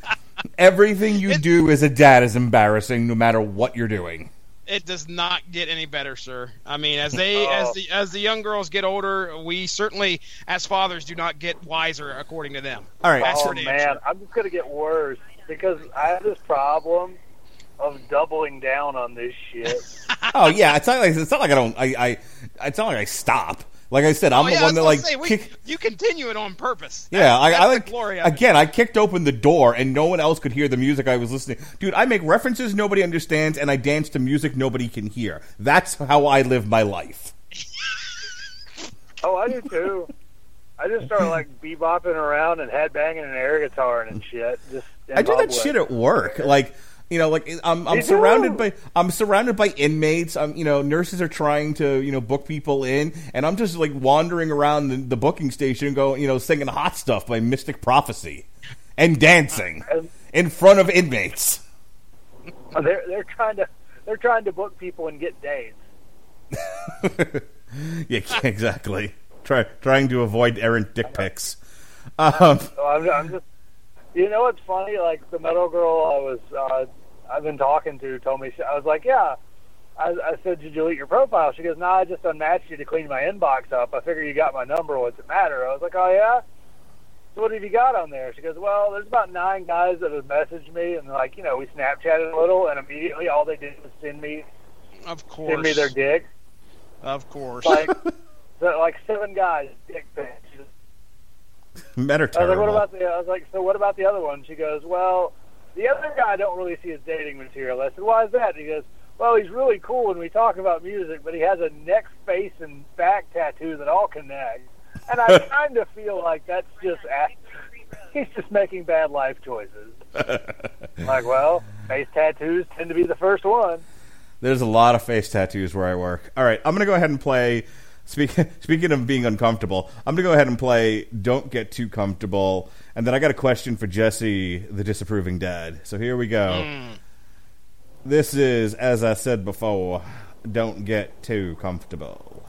everything you do as a dad is embarrassing no matter what you're doing It does not get any better, sir. I mean, as they (laughs) Oh. as the as the young girls get older, we certainly, as fathers, do not get wiser according to them. all right That's oh man, sure. I'm just gonna get worse because I have this problem of doubling down on this shit. (laughs) oh yeah it's not like it's not like i don't i i it's not like i stop like i said i'm oh, the one that like gonna say, we, kick, you continue it on purpose. Yeah, That's- I, that's I like glory of it. again. I kicked open the door, and no one else could hear the music I was listening. Dude, I make references nobody understands, and I dance to music nobody can hear. That's how I live my life. (laughs) Oh, I do too. I just start like bebopping around and headbanging an air guitar and shit. Just I do that public. shit at work. Like, you know, like I'm, I'm surrounded by I'm surrounded by inmates. I'm, you know, nurses are trying to, you know, book people in, and I'm just like wandering around the, the booking station, going, you know, singing "Hot Stuff" by Mystic Prophecy, and dancing in front of inmates. (laughs) They're they're trying to they're trying to book people and get dates. (laughs) Yeah, (laughs) exactly. Try, trying to avoid errant dick pics. Um, I'm, I'm just, you know, what's funny? Like the metal girl I was, uh, I've been talking to told me I was like, yeah. I, I said, did you delete your profile? She goes, no, I just unmatched you to clean my inbox up. I figure you got my number. What's it matter? I was like, oh yeah. So what have you got on there? She goes, well, there's about nine guys that have messaged me, and like, you know, we Snapchatted a little, and immediately all they did was send me Of course. send me their dick. Of course. Like, (laughs) so, like seven guys dick pics. men are I was like, what about the? I was like, so what about the other one? She goes, well, the other guy I don't really see as dating material. I said, why is that? He goes, well, he's really cool when we talk about music, but he has a neck, face, and back tattoo that all connect. And I (laughs) kind of feel like that's just he's just making bad life choices. (laughs) Like, well, face tattoos tend to be the first one. There's a lot of face tattoos where I work. All right, I'm gonna go ahead and play. Speak, (laughs) speaking of being uncomfortable, I'm gonna go ahead and play "Don't Get Too Comfortable," and then I got a question for Jesse, the disapproving dad. So here we go. Hmm. This is, as I said before, "Don't Get Too Comfortable."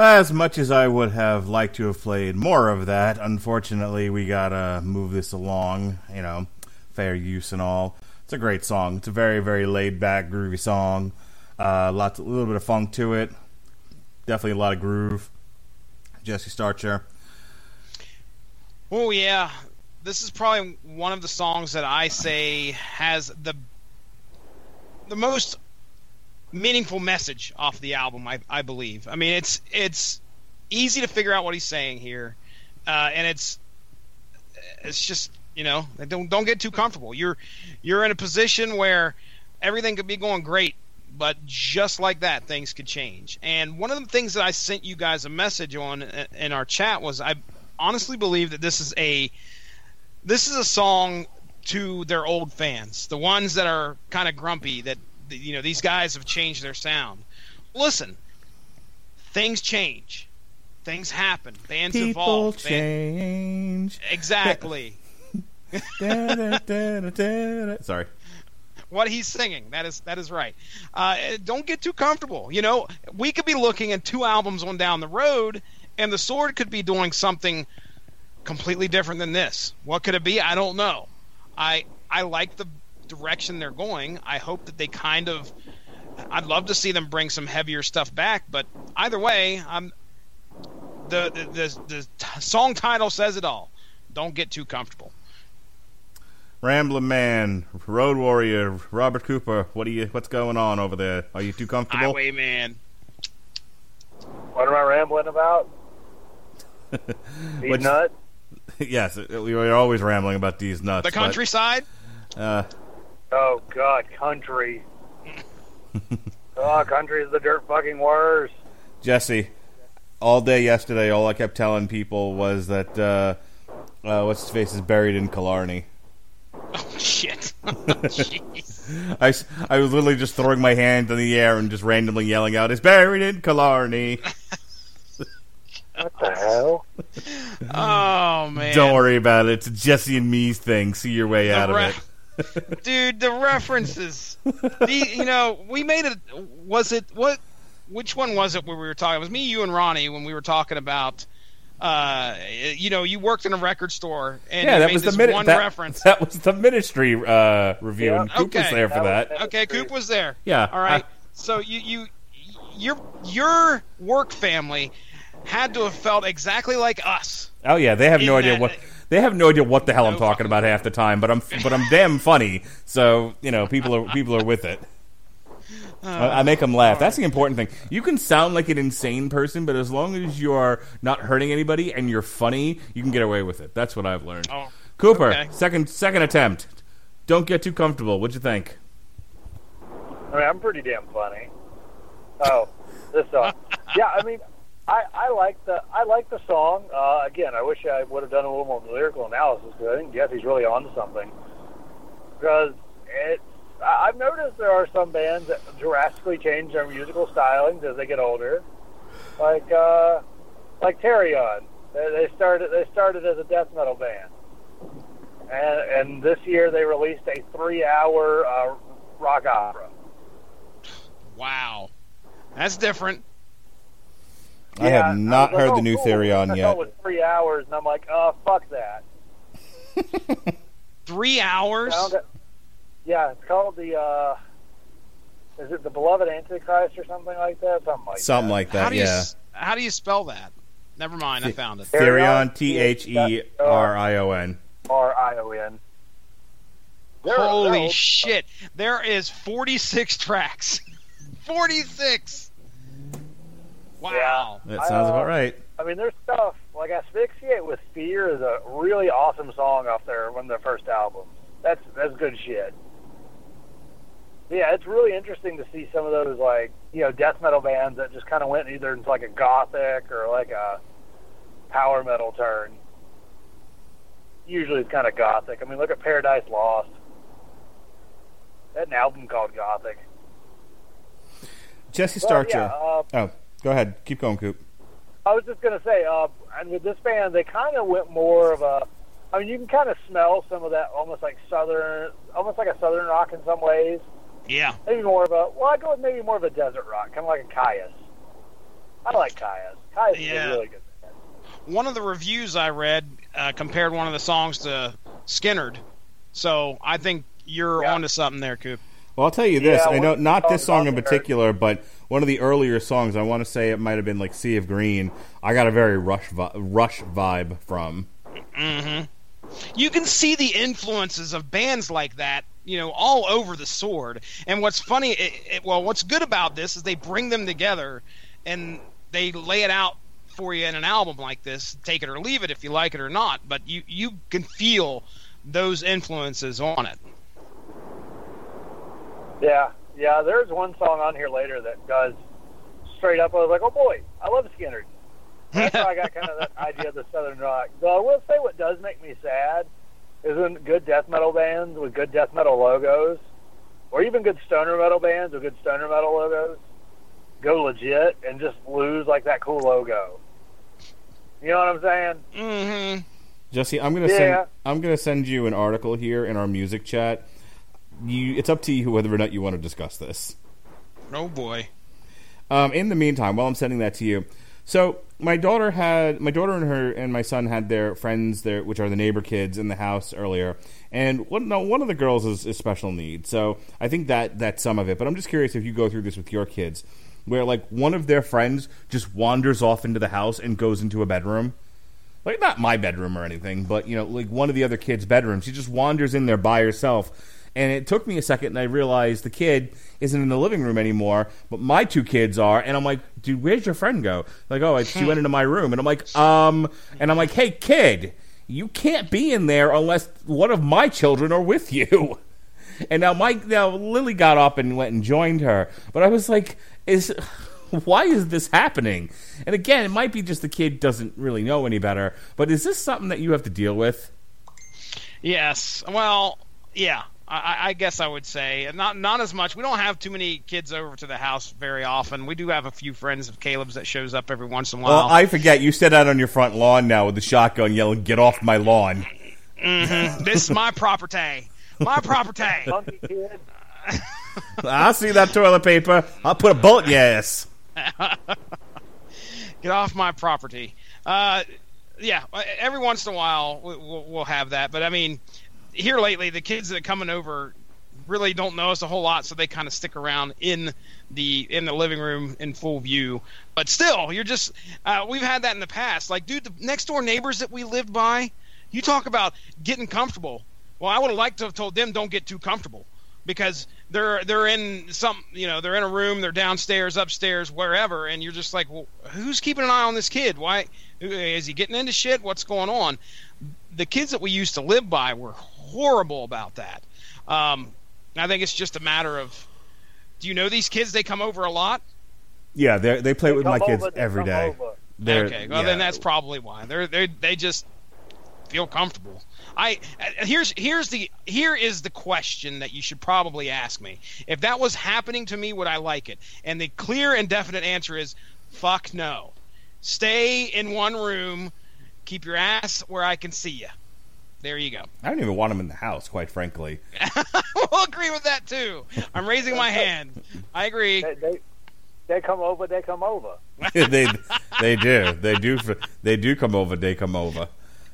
As much as I would have liked to have played more of that, unfortunately, we gotta move this along. You know, fair use and all. It's a great song. It's a very, very laid back, groovy song. Uh, lots, a little bit of funk to it. Definitely a lot of groove. Jesse Starcher. Oh yeah, this is probably one of the songs that I say has the the most meaningful message off the album. I, I believe. I mean, it's it's easy to figure out what he's saying here, uh, and it's it's just you know don't don't get too comfortable. You're you're in a position where everything could be going great, but just like that, things could change. And one of the things that I sent you guys a message on in our chat was I honestly believe that this is a this is a song to their old fans, the ones that are kind of grumpy that you know these guys have changed their sound. Listen, things change, things happen, bands People evolve. ban- change. exactly. Da, da, da, da, da, da. Sorry. what he's singing. That is that is right. Uh, don't get too comfortable. You know, we could be looking at two albums on down the road, and the Sword could be doing something completely different than this. What could it be? I don't know. I I like the direction they're going. I hope that they kind of. I'd love to see them bring some heavier stuff back, but either way, I'm. The the the, the t- song title says it all. Don't get too comfortable. Ramblin' Man, Road Warrior, Robert Cooper. What are you? What's going on over there? Are you too comfortable? Highwayman. What am I rambling about? (laughs) These What's- nuts? (laughs) yes, we are always rambling about these nuts. The but, countryside. uh, Oh God, country. oh, country is the dirt fucking worst. Jesse, all day yesterday, all I kept telling people was that uh, uh, what's his face is buried in Killarney. Oh (laughs) shit! (laughs) Jeez. I, s- I was literally just throwing my hand in the air and just randomly yelling out, "It's buried in Killarney." (laughs) What the hell? Oh man! Don't worry about it. It's a Jesse and me's thing. See your way The out re- of it. (laughs) Dude, the references. the, you know, we made it. Was it what? Which one was it where we were talking? It was me, you, and Ronnie when we were talking about. Uh, you know, you worked in a record store, and Yeah, you that made was the minute. one that, reference. that was the ministry uh, review, Yeah. and Coop was Okay. there for That that. Okay, Coop was there. Yeah, All right. I- so you you your your work family had to have felt exactly like us. Oh yeah, they have no idea that- what they have no idea what the hell I'm talking about half the time. But I'm but I'm damn funny, so you know people are people are with it. I, I make them laugh. That's the important thing. You can sound like an insane person, but as long as you're not hurting anybody and you're funny, you can get away with it. That's what I've learned. Oh, Cooper, okay. second second attempt. Don't get too comfortable. What'd you think? I mean, I'm pretty damn funny. Oh, this song. yeah, I mean, I, I like the I like the song. Uh, again, I wish I would have done a little more lyrical analysis because I think Jesse's really onto something. Because it's I- I've noticed there are some bands that drastically change their musical stylings as they get older, like uh, like Therion. They, they started they started as a death metal band, and and this year they released a three hour uh, rock opera. wow, that's different. I have not was like, heard oh, the new cool. Therion yet. it was three hours, and I'm like, oh fuck that. (laughs) Three hours. It- Yeah, it's called the. uh Is it the Beloved Antichrist or something like that? Something like Something that. like How that. do you Yeah. s- how do you spell that? Never mind, I found it. Therion, T H E R I O N. R I O N. They're- Holy they're shit! There is 46 tracks. (laughs) 46. Wow. That sounds Uh, about right. I mean, there's stuff like "Asphyxiate with Fear" is a really awesome song off their one of their first albums. That's that's good shit. Yeah, it's really interesting to see some of those like you know death metal bands that just kind of went either into like a gothic or like a power metal turn. Usually it's kind of gothic. I mean, look at Paradise Lost. That an album called Gothic. Jesse Starcher. yeah, uh, oh, go ahead. Keep going, Coop. I was just gonna say, uh, and with this band, they kind of went more of a. I mean, you can kind of smell some of that, almost like southern, almost like a southern rock in some ways. Yeah. Maybe more of a. Well, I go with maybe more of a desert rock, kind of like a Kyuss. I like Kyuss. Kyuss's Yeah. a really good band. One of the reviews I read uh, compared one of the songs to Skynyrd, so I think you're Yeah. onto something there, Coop. Well, I'll tell you this. Yeah, I know not this song song in particular, but one of the earlier songs. I want to say it might have been like "Sea of Green." I got a very rush vi- rush vibe from. Mm-hmm. you can see the influences of bands like that you know all over the sword and what's funny it, it, well what's good about this is they bring them together and they lay it out for you in an album like this take it or leave it if you like it or not but you you can feel those influences on it Yeah, yeah. There's one song on here later that does straight up. I was like, oh boy, I love Skynyrd. That's how I got kind of that (laughs) idea of the southern rock. Though I will say, what does make me sad is when good death metal bands with good death metal logos, or even good stoner metal bands with good stoner metal logos, go legit and just lose like that cool logo. You know what I'm saying? mm-hmm Jesse, I'm gonna Yeah. send I'm gonna send you an article here in our music chat. You, it's up to you whether or not you want to discuss this. oh boy Um, in the meantime, while I'm sending that to you, so my daughter had my daughter and her and my son had their friends there, which are the neighbor kids, in the house earlier, and one no one of the girls is, is special needs. So I think that that's some of it. But I'm just curious if you go through this with your kids, where like one of their friends just wanders off into the house and goes into a bedroom. Like not my bedroom or anything, but you know, like one of the other kids' bedrooms. She just wanders in there by herself. And it took me a second, and I realized the kid isn't in the living room anymore, but my two kids are. And I'm like, dude, where's your friend go? Like, oh, she went into my room. And I'm like, um, and I'm like, hey, kid, you can't be in there unless one of my children are with you. (laughs) And now Mike, now Lily got up and went and joined her, but I was like, is (laughs) why is this happening? And again, it might be just the kid doesn't really know any better, but is this something that you have to deal with? Yes. Well, yeah. I, I- I guess I would say not not as much. We don't have too many kids over to the house very often. We do have a few friends of Caleb's that shows up every once in a while. Well, I forget you sit out on your front lawn now with the shotgun yelling, "Get off my lawn!" this is my property. My property. (laughs) I'll see that toilet paper. I'll put a bullet in your ass. (laughs) Get off my property. Uh, yeah. Every once in a while we- we'll, we'll have that, but I mean, here lately the kids that are coming over really don't know us a whole lot, so they kind of stick around in the in the living room in full view. But still, you're just uh, we've had that in the past. Like, dude, the next door neighbors that we lived by, you talk about getting comfortable. Well, I would have liked to have told them don't get too comfortable because they're they're in some you know they're in a room, they're downstairs, upstairs, wherever, and you're just like, well, who's keeping an eye on this kid? Why is he getting into shit? What's going on? The kids that we used to live by were horrible about that. Um, I think it's just a matter of, do you know these kids? They come over a lot. Yeah, they they play with my kids over, they every come day. over. They're- okay, well yeah. then that's probably why they're they they just feel comfortable. I uh, here's here's the here is the question that you should probably ask me. If that was happening to me, would I like it? And the clear and definite answer is fuck no. Stay in one room, keep your ass where I can see you. There you go. I don't even want them in the house, quite frankly. (laughs) we'll agree with that too. I'm raising my hand. I agree. They, they, they come over. They come over. (laughs) they they do they do they do come over. They come over.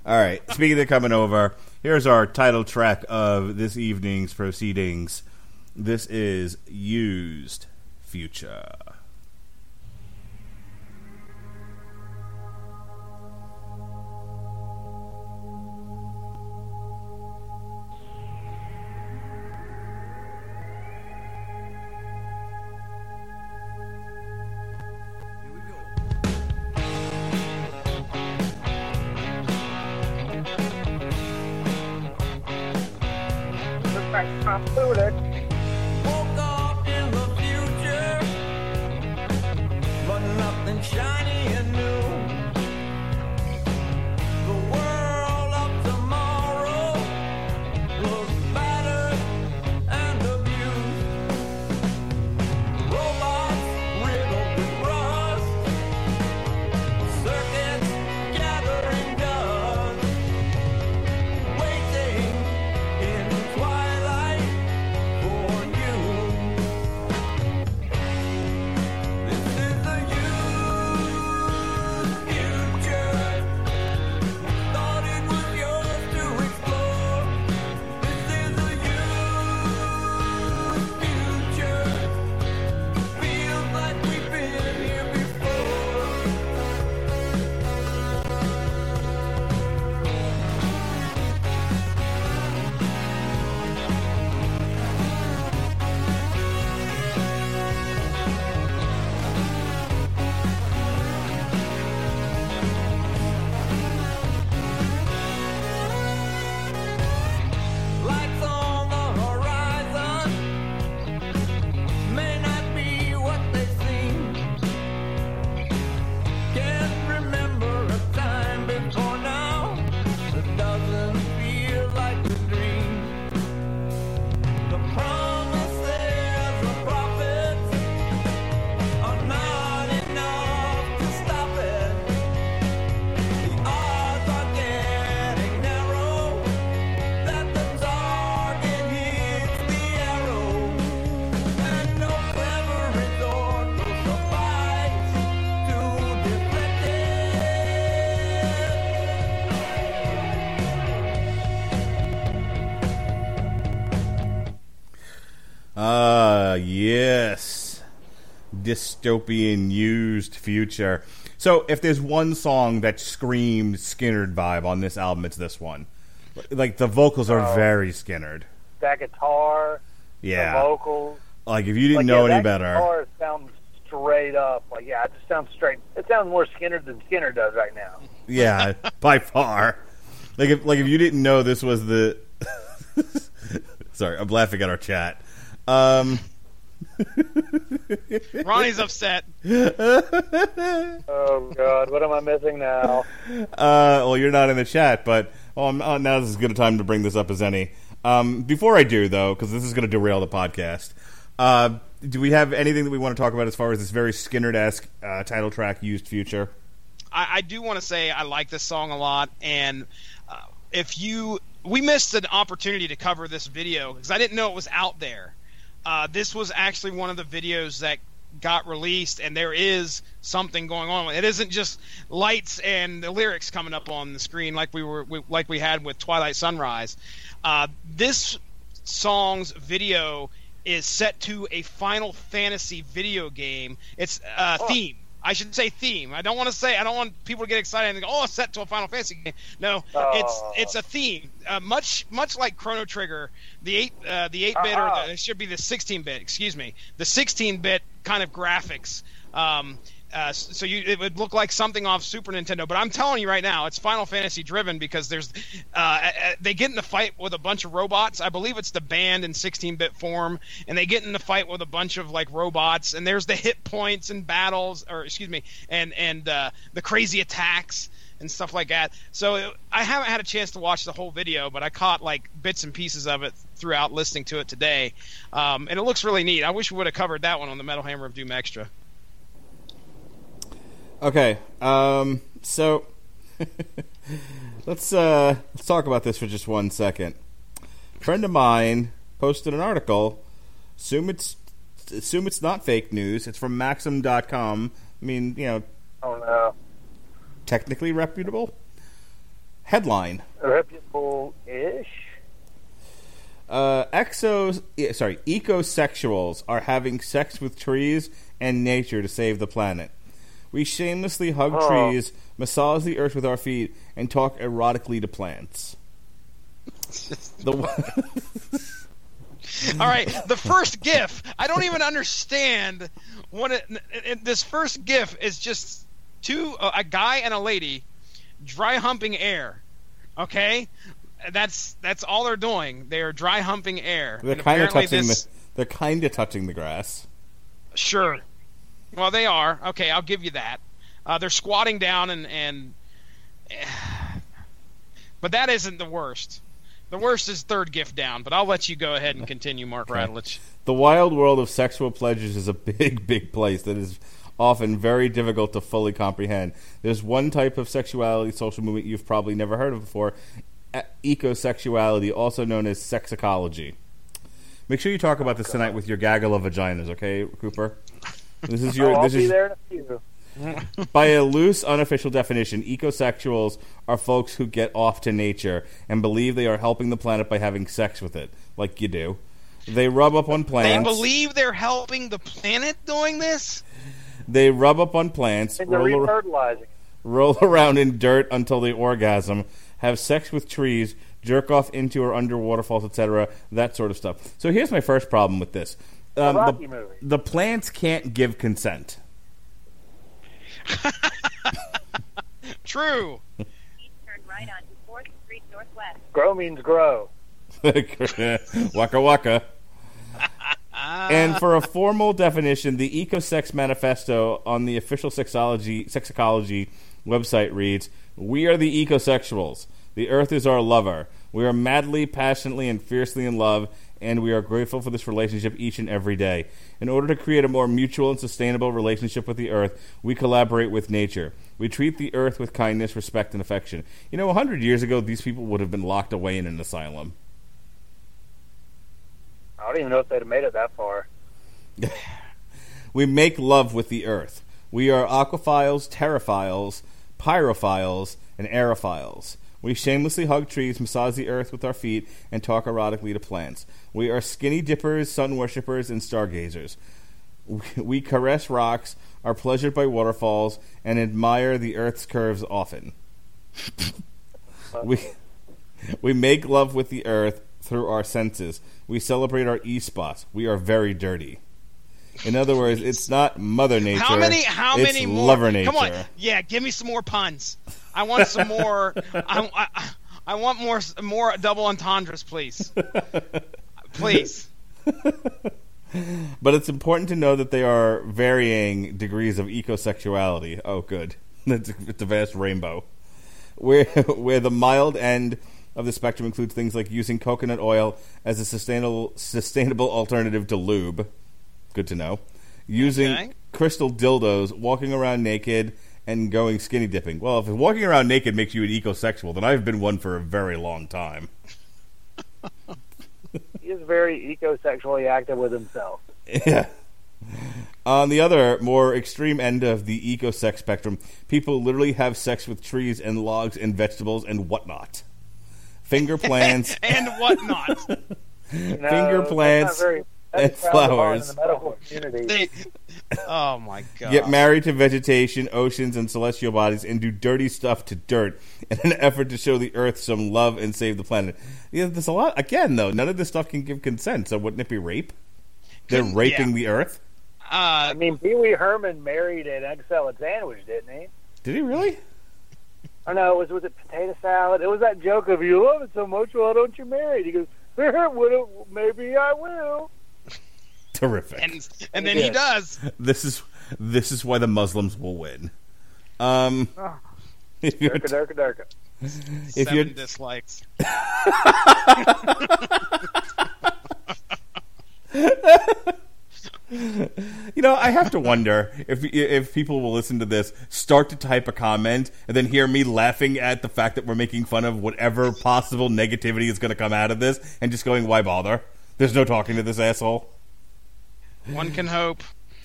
All right. Speaking of coming over, here's our title track of this evening's proceedings. This is used future. Dystopian used future. So if there's one song that screams Skynyrd vibe on this album, it's this one. Like the vocals are very Skynyrd. That guitar, Yeah. the vocals. Like if you didn't Like, know yeah, any that better. Guitar sounds straight up. Like yeah, it just sounds straight. It sounds more Skynyrd than Skynyrd does right now. Yeah, (laughs) by far. Like if like if you didn't know this was the (laughs) Sorry, I'm laughing at our chat. Um (laughs) Ronnie's upset. (laughs) Oh God, what am I missing now? Uh, well, you're not in the chat, but oh, I'm, uh, now is as good a time to bring this up as any. Um, before I do, though, because this is going to derail the podcast, uh, do we have anything that we want to talk about as far as this very Skynyrd-esque uh, title track used future? I, I do want to say I like this song a lot, and uh, if you we missed an opportunity to cover this video because I didn't know it was out there. Uh, this was actually one of the videos that got released, and there is something going on. It isn't just lights and the lyrics coming up on the screen like we were we, like we had with Twilight Sunrise. Uh, this song's video is set to a Final Fantasy video game. It's uh, theme. I should say theme. I don't want to say. I don't want people to get excited and go, "Oh, it's set to a Final Fantasy game." No, it's Oh. it's a theme. Uh, much much like Chrono Trigger, the eight uh, the eight bit or Uh-huh. the, it should be the sixteen bit. Excuse me, the sixteen bit kind of graphics. Um, uh, so you, it would look like something off Super Nintendo, but I'm telling you right now, it's Final Fantasy driven because there's uh, uh, they get in the fight with a bunch of robots. I believe it's the band in 16-bit form, and they get in the fight with a bunch of like robots. And there's the hit points and battles, or excuse me, and and uh, the crazy attacks and stuff like that. So it, I haven't had a chance to watch the whole video, but I caught like bits and pieces of it throughout listening to it today, um, and it looks really neat. I wish we would have covered that one on the Metal Hammer of Doom Extra. Okay, um, so (laughs) let's uh, let's talk about this for just one second. A friend of mine posted an article. Assume it's assume it's not fake news. It's from Maxim.com. I mean, you know, Oh no, technically reputable. Headline: reputable-ish. uh, Exos, sorry, ecosexuals are having sex with trees and nature to save the planet. We shamelessly hug Oh. trees, massage the earth with our feet, and talk erotically to plants. (laughs) the (laughs) All right, the first GIF. I don't even understand what it, it- this first GIF is. Just two, a guy and a lady, dry humping air. Okay, that's that's all they're doing. They are dry humping air. they're kind of touching this- the they're kind of touching the grass. Sure. Well, they are. Okay, I'll give you that. Uh, they're squatting down and and. (sighs) But that isn't the worst. The worst is third gift down. But I'll let you go ahead and continue, Mark Radulich. The wild world of sexual pleasures is a (laughs) big, big place that is often very difficult to fully comprehend. There's one type of sexuality social movement you've probably never heard of before ecosexuality, also known as sexecology. Make sure you talk about this tonight with your gaggle of vaginas, okay, Cooper? This is (laughs) oh, your oh, I'll this be is there in a few. (laughs) by a loose, unofficial definition, ecosexuals are folks who get off to nature and believe they are helping the planet by having sex with it, like you do. They rub up on plants. They believe they're helping the planet doing this? They rub up on plants, And they're roll, ar- roll (laughs) around in dirt until they orgasm, have sex with trees, jerk off into or under waterfalls, etc. That sort of stuff. So here's my first problem with this: um, Rocky the, movie. the plants can't give consent. (laughs) True. Turn right onto 4th Street Northwest. Grow means grow. (laughs) waka waka. (laughs) and for a formal definition, the EcoSex Manifesto on the official sexology sexecology website reads: "We are the ecosexuals. The Earth is our lover. We are madly, passionately, and fiercely in love, and we are grateful for this relationship each and every day. In order to create a more mutual and sustainable relationship with the Earth, we collaborate with nature. We treat the Earth with kindness, respect, and affection. You know, a hundred years ago, these people would have been locked away in an asylum." I don't even know if they'd have made it that far. (laughs) We make love with the earth. We are aquaphiles, terraphiles, pyrophiles, and aerophiles. We shamelessly hug trees, massage the earth with our feet, and talk erotically to plants. We are skinny dippers, sun worshippers, and stargazers. We, we caress rocks, are pleasured by waterfalls, and admire the earth's curves often. we we make love with the earth through our senses. We celebrate our e spots. We are very dirty. In other words, it's not Mother Nature. How many? How it's many more? Lover Nature. Come on, yeah, give me some more puns. I want some more. I, I, I want more more double entendres, please. please. But it's important to know that they are varying degrees of ecosexuality. Oh, good. (laughs) It's, it's a vast rainbow. Where, where the mild end of the spectrum includes things like using coconut oil as a sustainable, sustainable alternative to lube. Good to know. Using Okay. crystal dildos, walking around naked, and going skinny dipping. Well, if walking around naked makes you an ecosexual, then I've been one for a very long time. (laughs) He is very eco-sexually active with himself. Yeah. On the other, more extreme end of the eco sex spectrum, people literally have sex with trees and logs and vegetables and whatnot. Finger plants (laughs) and whatnot. You know, Finger that's plants not very, and that's frowned flowers. in the medical community. They, oh my god. get married to vegetation, oceans, and celestial bodies and do dirty stuff to dirt in an effort to show the earth some love and save the planet. Yeah, there's a lot. Again, though, none of this stuff can give consent, so wouldn't it be rape? They're raping yeah. the earth? Uh, I mean, Pee Wee Herman married an egg salad sandwich, didn't he? Did he really? I know. Was was it potato salad? It was that joke of you love it so much. Why don't you marry it? He goes, well, (laughs) maybe I will. Terrific. and and then he does. this is this is why the Muslims will win. Um, if you're, Durka, durka, durka. if Seven you're dislikes. (laughs) You know, I have to wonder if if people will listen to this, start to type a comment, and then hear me laughing at the fact that we're making fun of whatever possible negativity is going to come out of this, and just going, "Why bother? There's no talking to this asshole." One can hope. (laughs)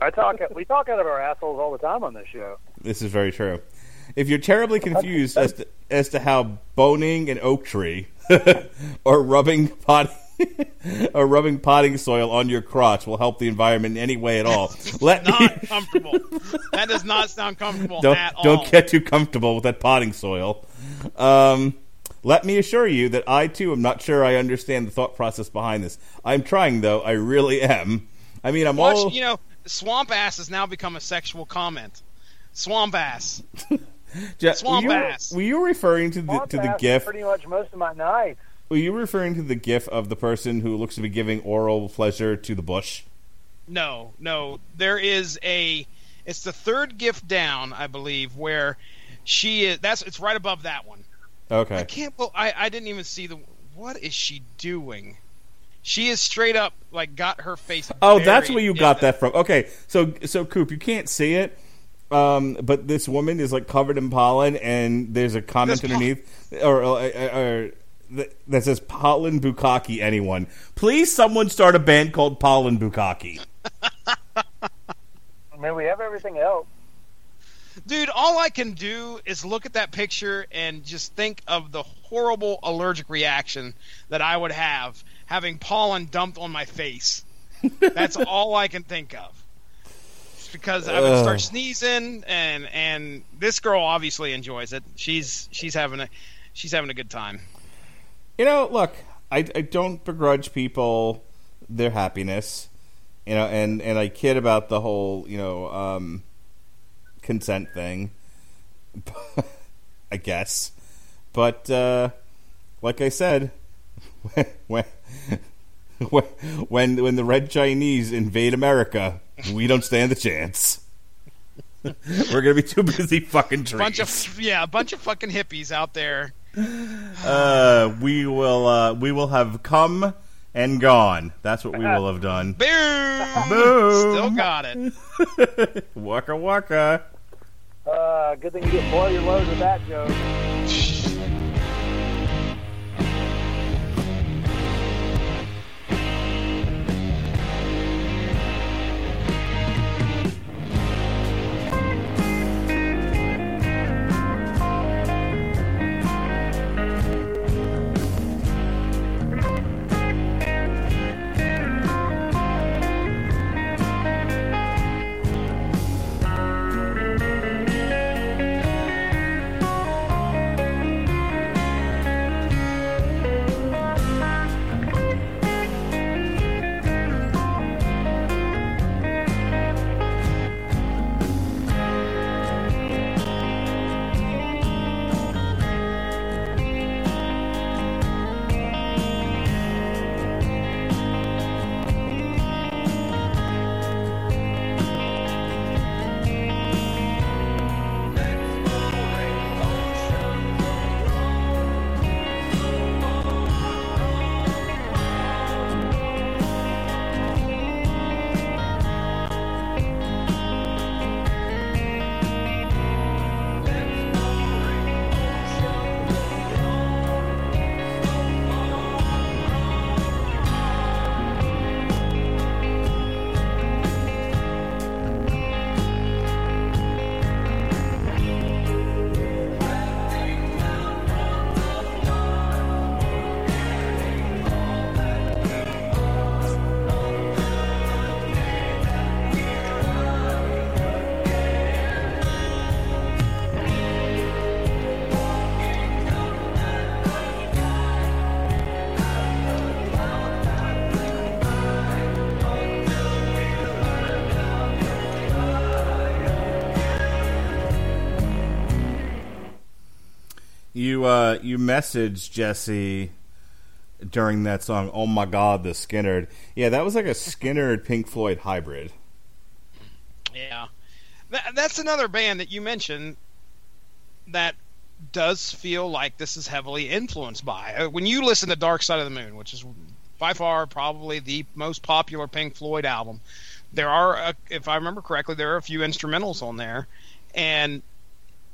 I talk. We talk out of our assholes all the time on this show. This is very true. If you're terribly confused as to as to how boning an oak tree (laughs) or rubbing pot (laughs) or rubbing potting soil on your crotch will help the environment in any way at all, let me Not comfortable. that does not sound comfortable don't at all. don't get too comfortable with that potting soil. Um, let me assure you that I too am not sure I understand the thought process behind this. I'm trying though. I really am. I mean, I'm Watch, all you know, swamp ass has now become a sexual comment. Swamp ass. (laughs) Ja- swamp were you, ass. Were you referring to the Swamp to the ass gif? Pretty much most of my nights. Were you referring to the gif of the person who looks to be giving oral pleasure to the bush? No, no. There is a. It's the third gift down, I believe, where she is. That's it's right above that one. I can't. Well, I I didn't even see the. What is she doing? She is straight up like got her face. Oh, that's where you got the- that from. Okay, so so Coop, you can't see it, um, but this woman is like covered in pollen, and there's a comment There's po- underneath, or, or, or that says pollen bukkake. Anyone, please, someone start a band called Pollen Bukkake. (laughs) I mean, we have everything else. Dude, all I can do is look at that picture and just think of the horrible allergic reaction that I would have having pollen dumped on my face. That's (laughs) all I can think of. Because I would start sneezing and and this girl obviously enjoys it. She's she's having a she's having a good time. You know, look, I, I don't begrudge people their happiness, you know, and, and I kid about the whole, you know, um, consent thing, (laughs) I guess. But, uh, like I said, (laughs) when, when, (laughs) when, when the Red Chinese invade America, we don't stand a chance. We're going to be too busy fucking trees. Bunch of yeah, a bunch of fucking hippies out there. Uh, we will uh, we will have come and gone. That's what we will have done. Boom! Boom. Still got it. Waka waka. Uh, good thing you didn't blow your load with that joke. Uh, you messaged Jesse during that song. Oh my God, the Skynyrd. Yeah, that was like a Skynyrd Pink Floyd hybrid. Yeah, That- that's another band that you mentioned that does feel like this is heavily influenced by. Uh, When you listen to Dark Side of the Moon, which is by far probably the most popular Pink Floyd album, there are, uh, if I remember correctly, there are a few instrumentals on there, and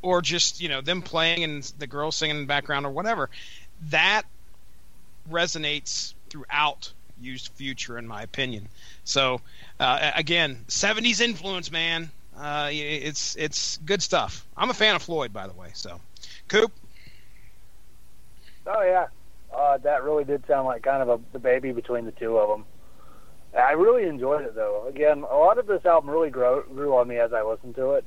or just you know them playing and the girls singing in the background or whatever. That resonates throughout used future in my opinion so uh, again 70s influence man uh, it's it's good stuff i'm a fan of floyd by the way so coop Oh yeah, uh, that really did sound like kind of a the baby between the two of them. I really enjoyed it though. Again, a lot of this album really grow, grew on me as I listened to it.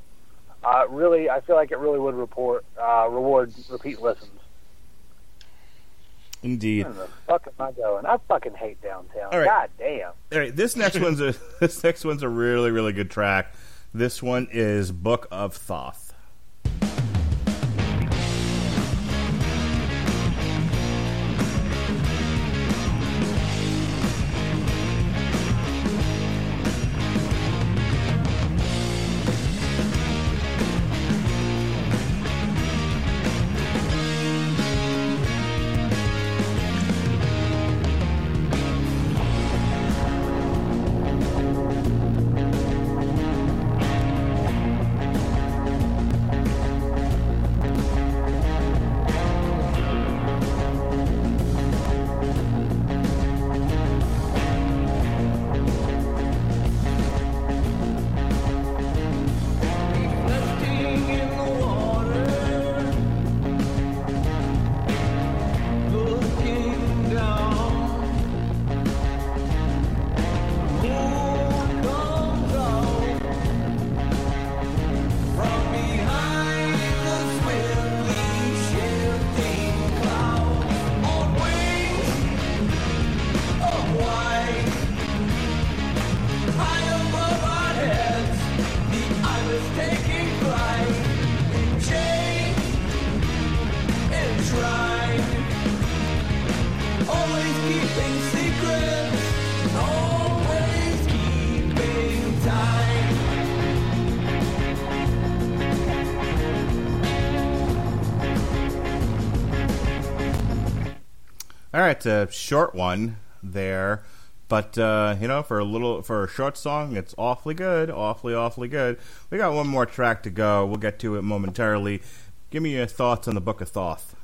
Uh, really, I feel like it really would report uh, reward repeat listens. Indeed. Where the fuck am I going? I fucking hate downtown. All right. God damn. All right, this next one's a (laughs) this next one's a really really good track. This one is Book of Thoth. A short one there, but uh, you know, for a little for a short song, it's awfully good, awfully awfully good. We got one more track to go. We'll get to it momentarily. Give me your thoughts on the Book of Thoth.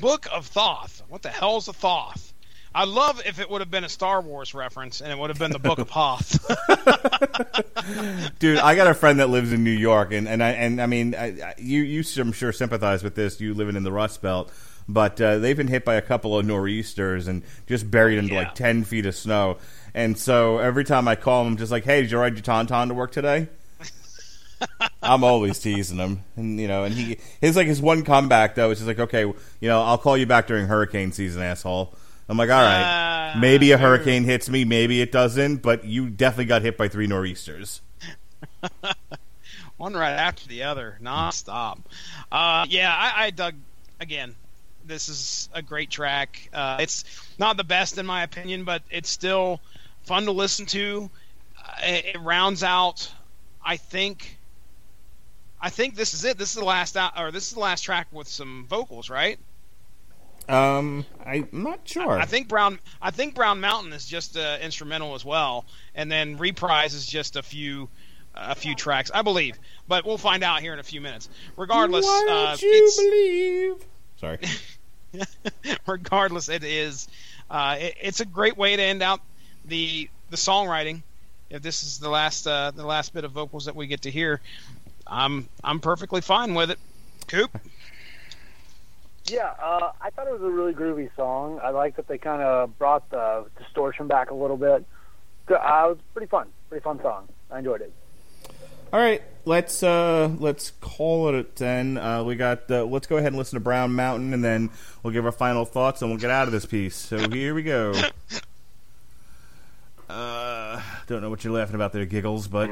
book of thoth what the hell's a thoth i love if it would have been a star wars reference and it would have been the book of hoth (laughs) (laughs) Dude, I got a friend that lives in New York, and, and I and I mean, I, I- you you I'm sure sympathize with this. You living in the Rust Belt, but uh, they've been hit by a couple of nor'easters and just buried into Yeah. like ten feet of snow. And so every time I call him, I'm just like, "Hey, did you ride your tauntaun to work today?" (laughs) I'm always teasing him, and you know, and he his like his one comeback though is just like, "Okay, you know, I'll call you back during hurricane season, asshole." I'm like, "All right, Ah, maybe a hurricane hits me, maybe it doesn't, but you definitely got hit by three nor'easters." (laughs) one right after the other, non-stop. Uh, yeah, I, I dug again. This is a great track. Uh, it's not the best in my opinion, but it's still fun to listen to. Uh, it, it rounds out, I think. I think this is it. This is the last out, or this is the last track with some vocals, right? Um, I'm not sure. I think Brown. I think Brown Mountain is just uh, instrumental as well, and then Reprise is just a few, a few tracks, I believe. But we'll find out here in a few minutes. Regardless, Why uh, don't you it's- believe? Sorry. (laughs) regardless, it is. Uh, it, it's a great way to end out the the songwriting. If this is the last uh, the last bit of vocals that we get to hear, I'm I'm perfectly fine with it. Coop. Yeah, uh, I thought it was a really groovy song. I like that they kind of brought the distortion back a little bit. Good- Uh, it was pretty fun, pretty fun song. I enjoyed it. All right, let's uh let's call it at ten. Uh, we got uh, let's go ahead and listen to Brown Mountain, and then we'll give our final thoughts, and we'll get out of this piece. So here we go. (laughs) Uh, don't know what you're laughing about there, giggles, but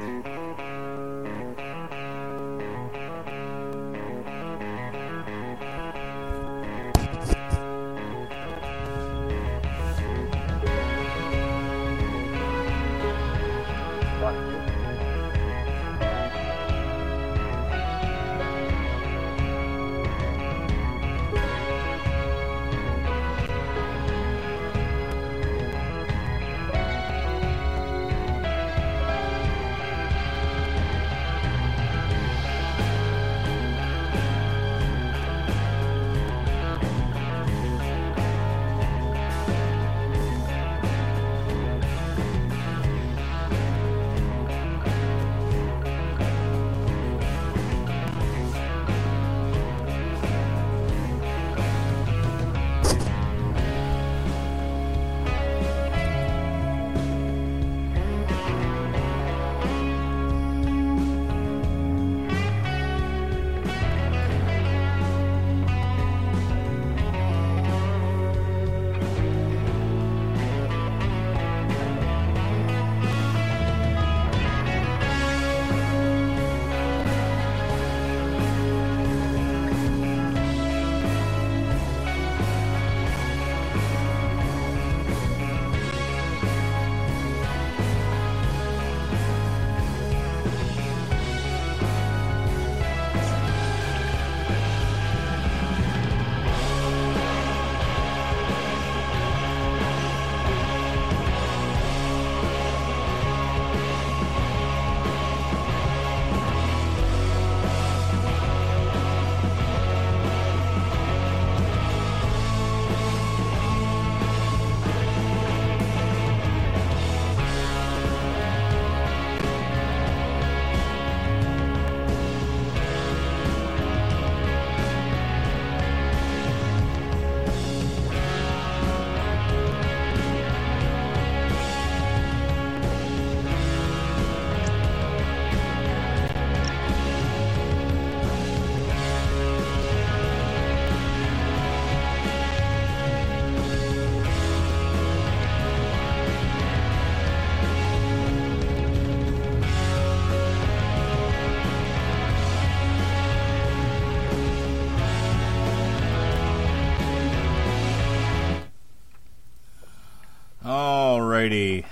Alrighty.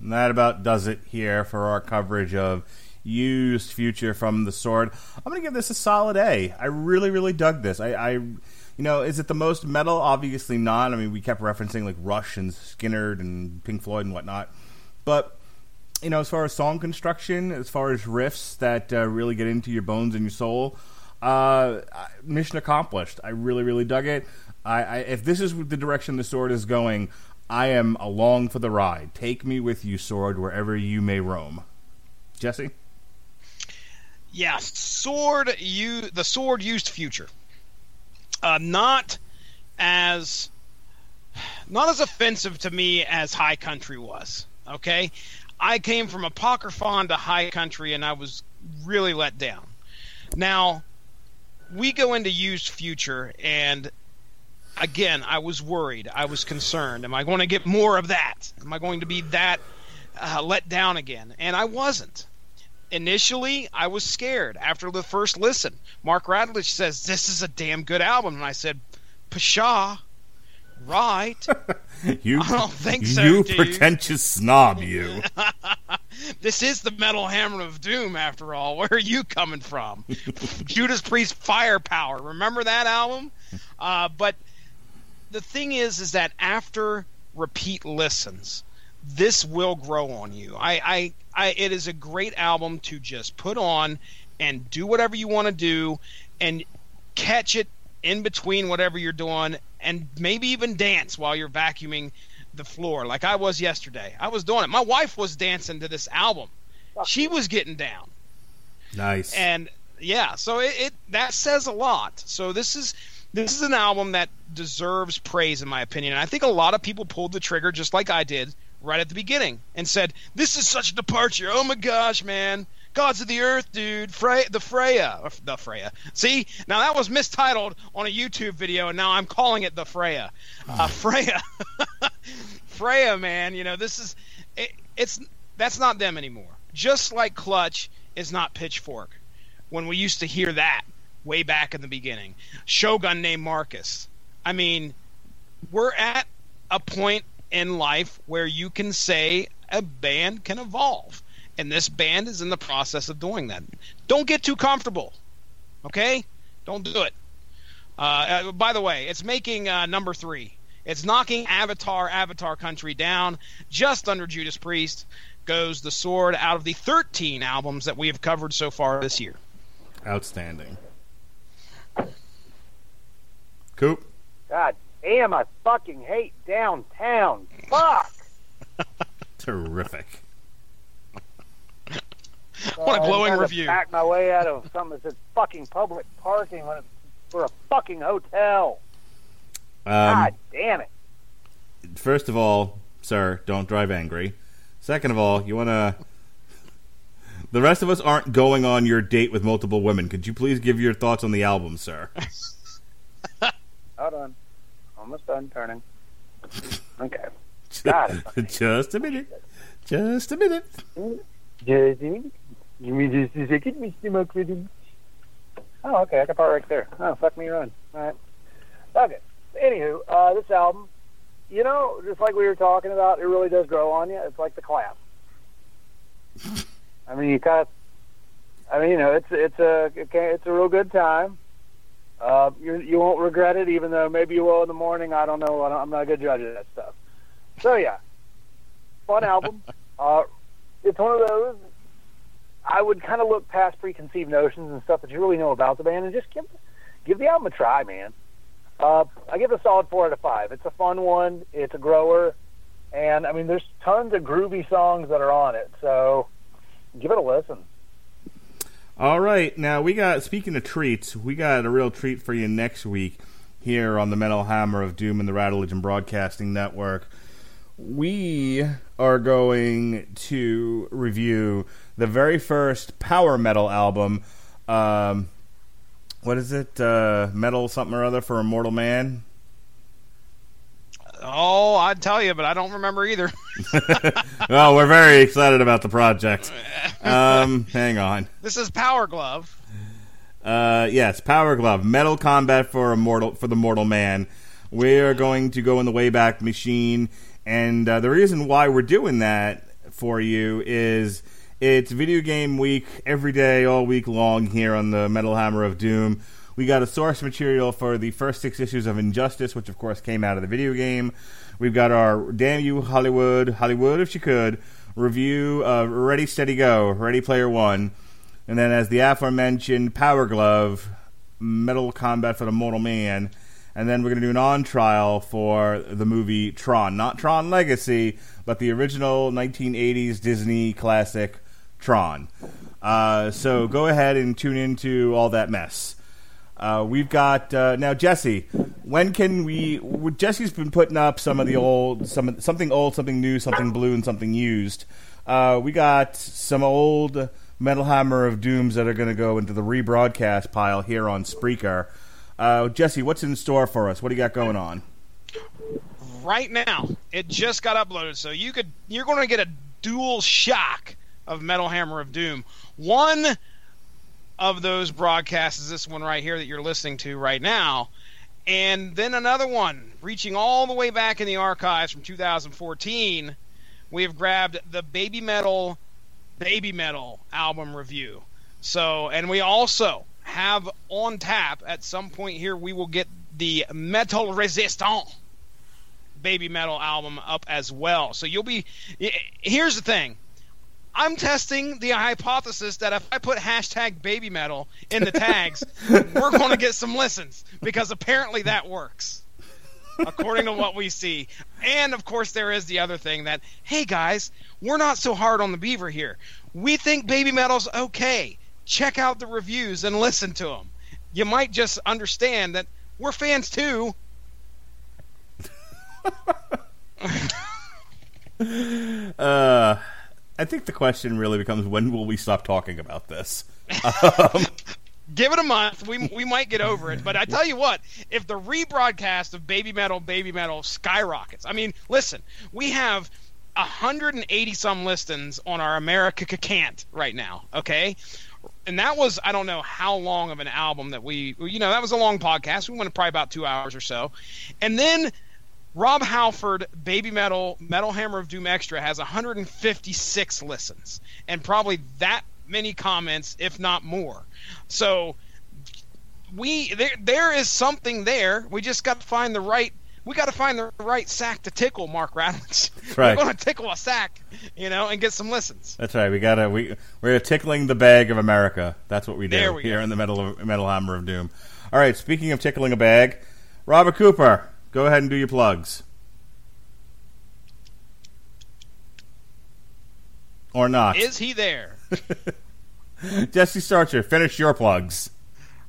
And that about does it here for our coverage of used future from the sword. I'm gonna give this a solid A. I really, really dug this. I, I you know, is it the most metal? Obviously not. I mean, we kept referencing like Rush and Skynyrd and Pink Floyd and whatnot, but you know, as far as song construction, as far as riffs that uh, really get into your bones and your soul, uh, mission accomplished. I really, really dug it. I, I, if this is the direction the sword is going, I am along for the ride. Take me with you, sword, wherever you may roam. Jesse, Yeah, sword. You the sword used future. Uh, not as not as offensive to me as High Country was. Okay, I came from Apocryphon to High Country, and I was really let down. Now we go into used future, and again, I was worried. I was concerned. Am I going to get more of that? Am I going to be that uh, let down again? And I wasn't. Initially, I was scared after the first listen. Mark Radulich says, This is a damn good album. And I said, Pshaw, right. (laughs) you I don't think so, you dude. pretentious snob, you. (laughs) this is the Metal Hammer of Doom, after all. Where are you coming from? (laughs) Judas Priest Firepower. Remember that album? Uh, but the thing is, is that after repeat listens, this will grow on you. I, I, I, it is a great album to just put on and do whatever you want to do, and catch it in between whatever you're doing, and maybe even dance while you're vacuuming the floor, like I was yesterday. I was doing it. My wife was dancing to this album. She was getting down Nice. and yeah so it, it that says a lot so this is this is an album that deserves praise in my opinion. And i think a lot of people pulled the trigger just like i did right at the beginning and said this is such a departure. Oh my gosh man. Gods of the earth dude. Frey, the freya. The freya. See? Now that was mistitled on a youtube video and now i'm calling it the freya. Uh, freya. (laughs) Freya man. You know this is it, it's that's not them anymore. Just like clutch is not pitchfork when we used to hear that way back in the beginning. Shogun named Marcus. I mean, we're at a point in life where you can say a band can evolve. And this band is in the process of doing that. Don't get too comfortable. Okay? Don't do it. Uh, uh, by the way, it's making uh, number three. It's knocking Avatar, Avatar Country down just under Judas Priest. Goes the sword out of the 13 albums that we have covered so far this year. Outstanding. Coop. God damn, I fucking hate downtown. Fuck. (laughs) Terrific. What a I'm glowing trying to review. Back my way out of something that says fucking public parking when it's for a fucking hotel. Um, God damn it. first of all, sir, don't drive angry. Second of all, you want to. (laughs) The rest of us aren't going on your date with multiple women. Could you please give your thoughts on the album, sir? (laughs) Hold on. Almost done turning. Okay. (laughs) Got it. (laughs) Just a minute. Just a minute. Just a minute. Give me just a second, Mr. McRidden. Oh, okay. I can park right there. Oh, fuck me run. All right. Okay. Anywho, uh, this album, you know, just like we were talking about, it really does grow on you. It's like the clap. (laughs) I mean, you kind of, I mean, you know, it's it's a it's a real good time. Uh, you you won't regret it, even though maybe you will in the morning. I don't know. I don't, I'm not a good judge of that stuff. So yeah, fun (laughs) album. Uh, it's one of those. I would kind of look past preconceived notions and stuff that you really know about the band, and just give give the album a try, man. Uh, I give it a solid four out of five. It's a fun one. It's a grower, and I mean, there's tons of groovy songs that are on it. So give it a listen. All right, now we got. Speaking of treats, we got a real treat for you next week here on the Metal Hammer of Doom and the Radulich Broadcasting Network. We are going to review the very first power metal album. Um, what is it? Uh, metal something or other for Immortal Man. Oh, I'd tell you, but I don't remember either. (laughs) well, we're very excited about the project. (laughs) Um, hang on. this is Power Glove. Uh, yes, Power Glove, Metal Kombat for immortal for the Mortal Man. We are going to go in the Wayback Machine And uh, the reason why we're doing that for you is it's video game week every day, all week long here on the Metal Hammer of Doom. We got a source material for the first six issues of Injustice, which of course came out of the video game. We've got our Damn You Hollywood, Hollywood if you could, review of Ready Steady Go, Ready Player One. And then as the aforementioned Power Glove, Metal Kombat for the Mortal Man. And then we're going to do an on trial for the movie Tron. Not Tron Legacy, but the original 1980s Disney classic Tron. Uh, so go ahead and tune into all that mess. Uh, we've got uh, now Jesse. When can we? Jesse's been putting up some of the old, some something old, something new, something blue, and something used. Uh, we got some old Metal Hammer of Dooms that are going to go into the rebroadcast pile here on Spreaker. Uh, Jesse, what's in store for us? What do you got going on? right now. It just got uploaded, so you could you're going to get a dual shock of Metal Hammer of Doom. One of those broadcasts is this one right here that you're listening to right now, and then another one reaching all the way back in the archives from 2014. We have grabbed the Baby Metal Baby Metal album review. So, and we also have on tap at some point here we will get the Metal Resistance Baby Metal album up as well. So you'll be. Here's the thing. I'm testing the hypothesis that if I put hashtag baby metal in the tags, (laughs) we're going to get some listens because apparently that works, according to what we see. And of course, there is the other thing that, hey guys, we're not so hard on the beaver here. We think baby metal's okay. Check out the reviews and listen to them. You might just understand that we're fans too. (laughs) uh, I think the question really becomes when will we stop talking about this? (laughs) Um, Give it a month. We, we might get over it. But I tell you what, if the rebroadcast of Baby Metal, Baby Metal skyrockets, I mean, listen, we have 180 some listens on our America Can't right now, okay? And that was, I don't know how long of an album that we, you know, that was a long podcast. We went probably about two hours or so. And then Rob Halford, Baby Metal, Metal Hammer of Doom Extra has 156 listens and probably that many comments, if not more. So we there there is something there. We just got to find the right. We got to find the right sack to tickle, Mark Radulich. (laughs) right. We're going to tickle a sack, you know, and get some listens. That's right. We gotta we we're tickling the bag of America. That's what we do we here go. in the metal of, metal hammer of doom. All right. Speaking of tickling a bag, Robert Cooper, go ahead and do your plugs. Or not. Is he there? (laughs) Jesse Starcher, finish your plugs.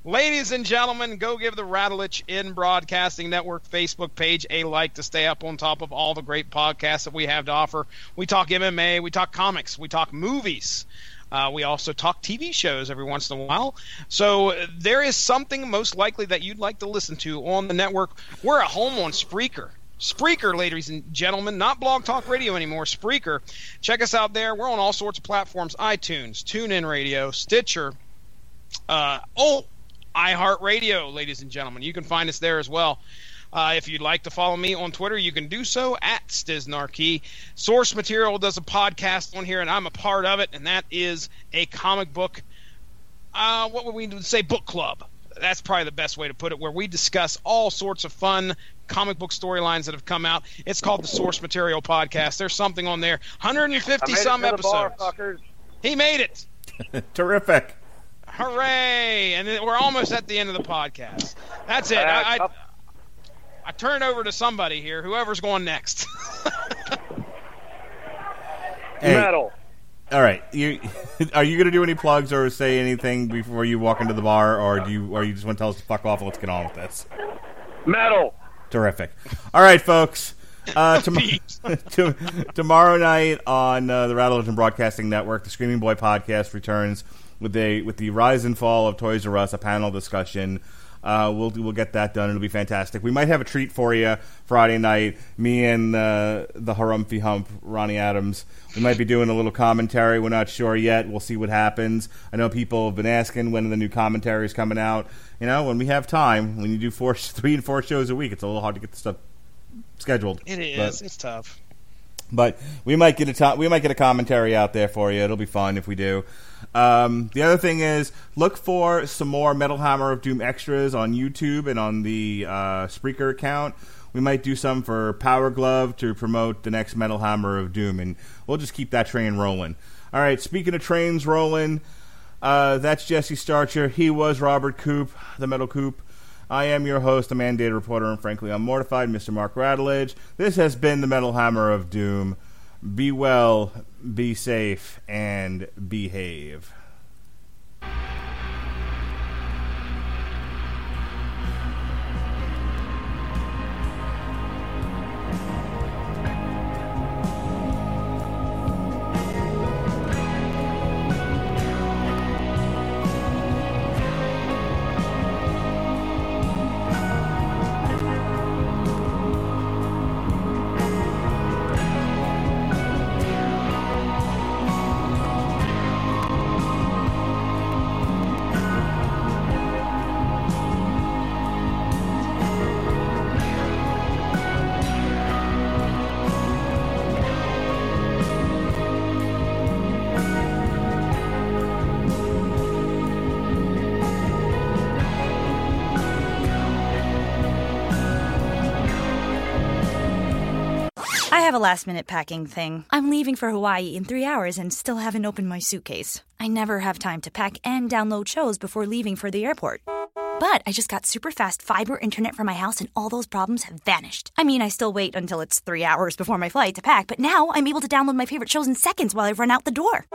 Ladies and gentlemen, go give the Radulich Broadcasting Network Facebook page a like to stay up on top of all the great podcasts that we have to offer. We talk MMA, we talk comics, we talk movies. Uh, we also talk TV shows every once in a while. So there is something most likely that you'd like to listen to on the network. We're at home on Spreaker. Spreaker, ladies and gentlemen, not Blog Talk Radio anymore. Spreaker. Check us out there. We're on all sorts of platforms: iTunes, TuneIn Radio, Stitcher, uh, oh, iHeartRadio, ladies and gentlemen. You can find us there as well. Uh, if you'd like to follow me on Twitter, you can do so at Stiznarkey. Source Material does a podcast on here, and I'm a part of it, and that is a comic book. Uh, what would we say? Book club. That's probably the best way to put it, where we discuss all sorts of fun comic book storylines that have come out. It's called the Source Material Podcast. There's something on there. 150 some I made it to the bar, episodes. He made it. (laughs) Terrific. Hooray! And we're almost at the end of the podcast. That's it. Uh, I, I, tough- I turn it over to somebody here, whoever's going next. (laughs) Hey, Metal. All right. You (laughs) are you going to do any plugs or say anything before you walk into the bar, or do you, or you just want to tell us to fuck off and let's get on with this? Metal. Terrific. All right, folks. Uh, (laughs) tom- to- tomorrow night on uh, the Radulich Broadcasting Network, the Screaming Boy podcast returns with a with the rise and fall of Toys R Us, a panel discussion. Uh, we'll we'll get that done. It'll be fantastic. We might have a treat for you Friday night. Me and uh, the Harumphy Hump, Ronnie Adams. We might be doing a little commentary. We're not sure yet. We'll see what happens. I know people have been asking when the new commentary is coming out. You know, when we have time, when you do four, (laughs) three and four shows a week, it's a little hard to get the stuff scheduled. It is. But- It's tough. But we might get a to- we might get a commentary out there for you. It'll be fun if we do. Um, the other thing is look for some more Metal Hammer of Doom extras on YouTube and on the uh, Spreaker account. We might do some for Power Glove to promote the next Metal Hammer of Doom, and we'll just keep that train rolling. All right, speaking of trains rolling, uh, that's Jesse Starcher. He was Robert Coop, the Metal Coop. I am your host, the mandated reporter, and frankly, I'm mortified, Mr. Mark Radulich. This has been the Metal Hammer of Doom. Be well, be safe, and behave. A last minute packing thing. I'm leaving for Hawaii in three hours and still haven't opened my suitcase. I never have time to pack and download shows before leaving for the airport. But I just got super fast fiber internet for my house and all those problems have vanished. I mean, I still wait until it's three hours before my flight to pack, but now I'm able to download my favorite shows in seconds while I run out the door.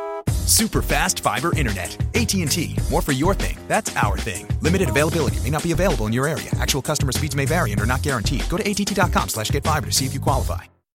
Super fast fiber internet. AT&T. More for your thing. That's our thing. Limited availability may not be available in your area. Actual customer speeds may vary and are not guaranteed. Go to att.com slash get fiber to see if you qualify.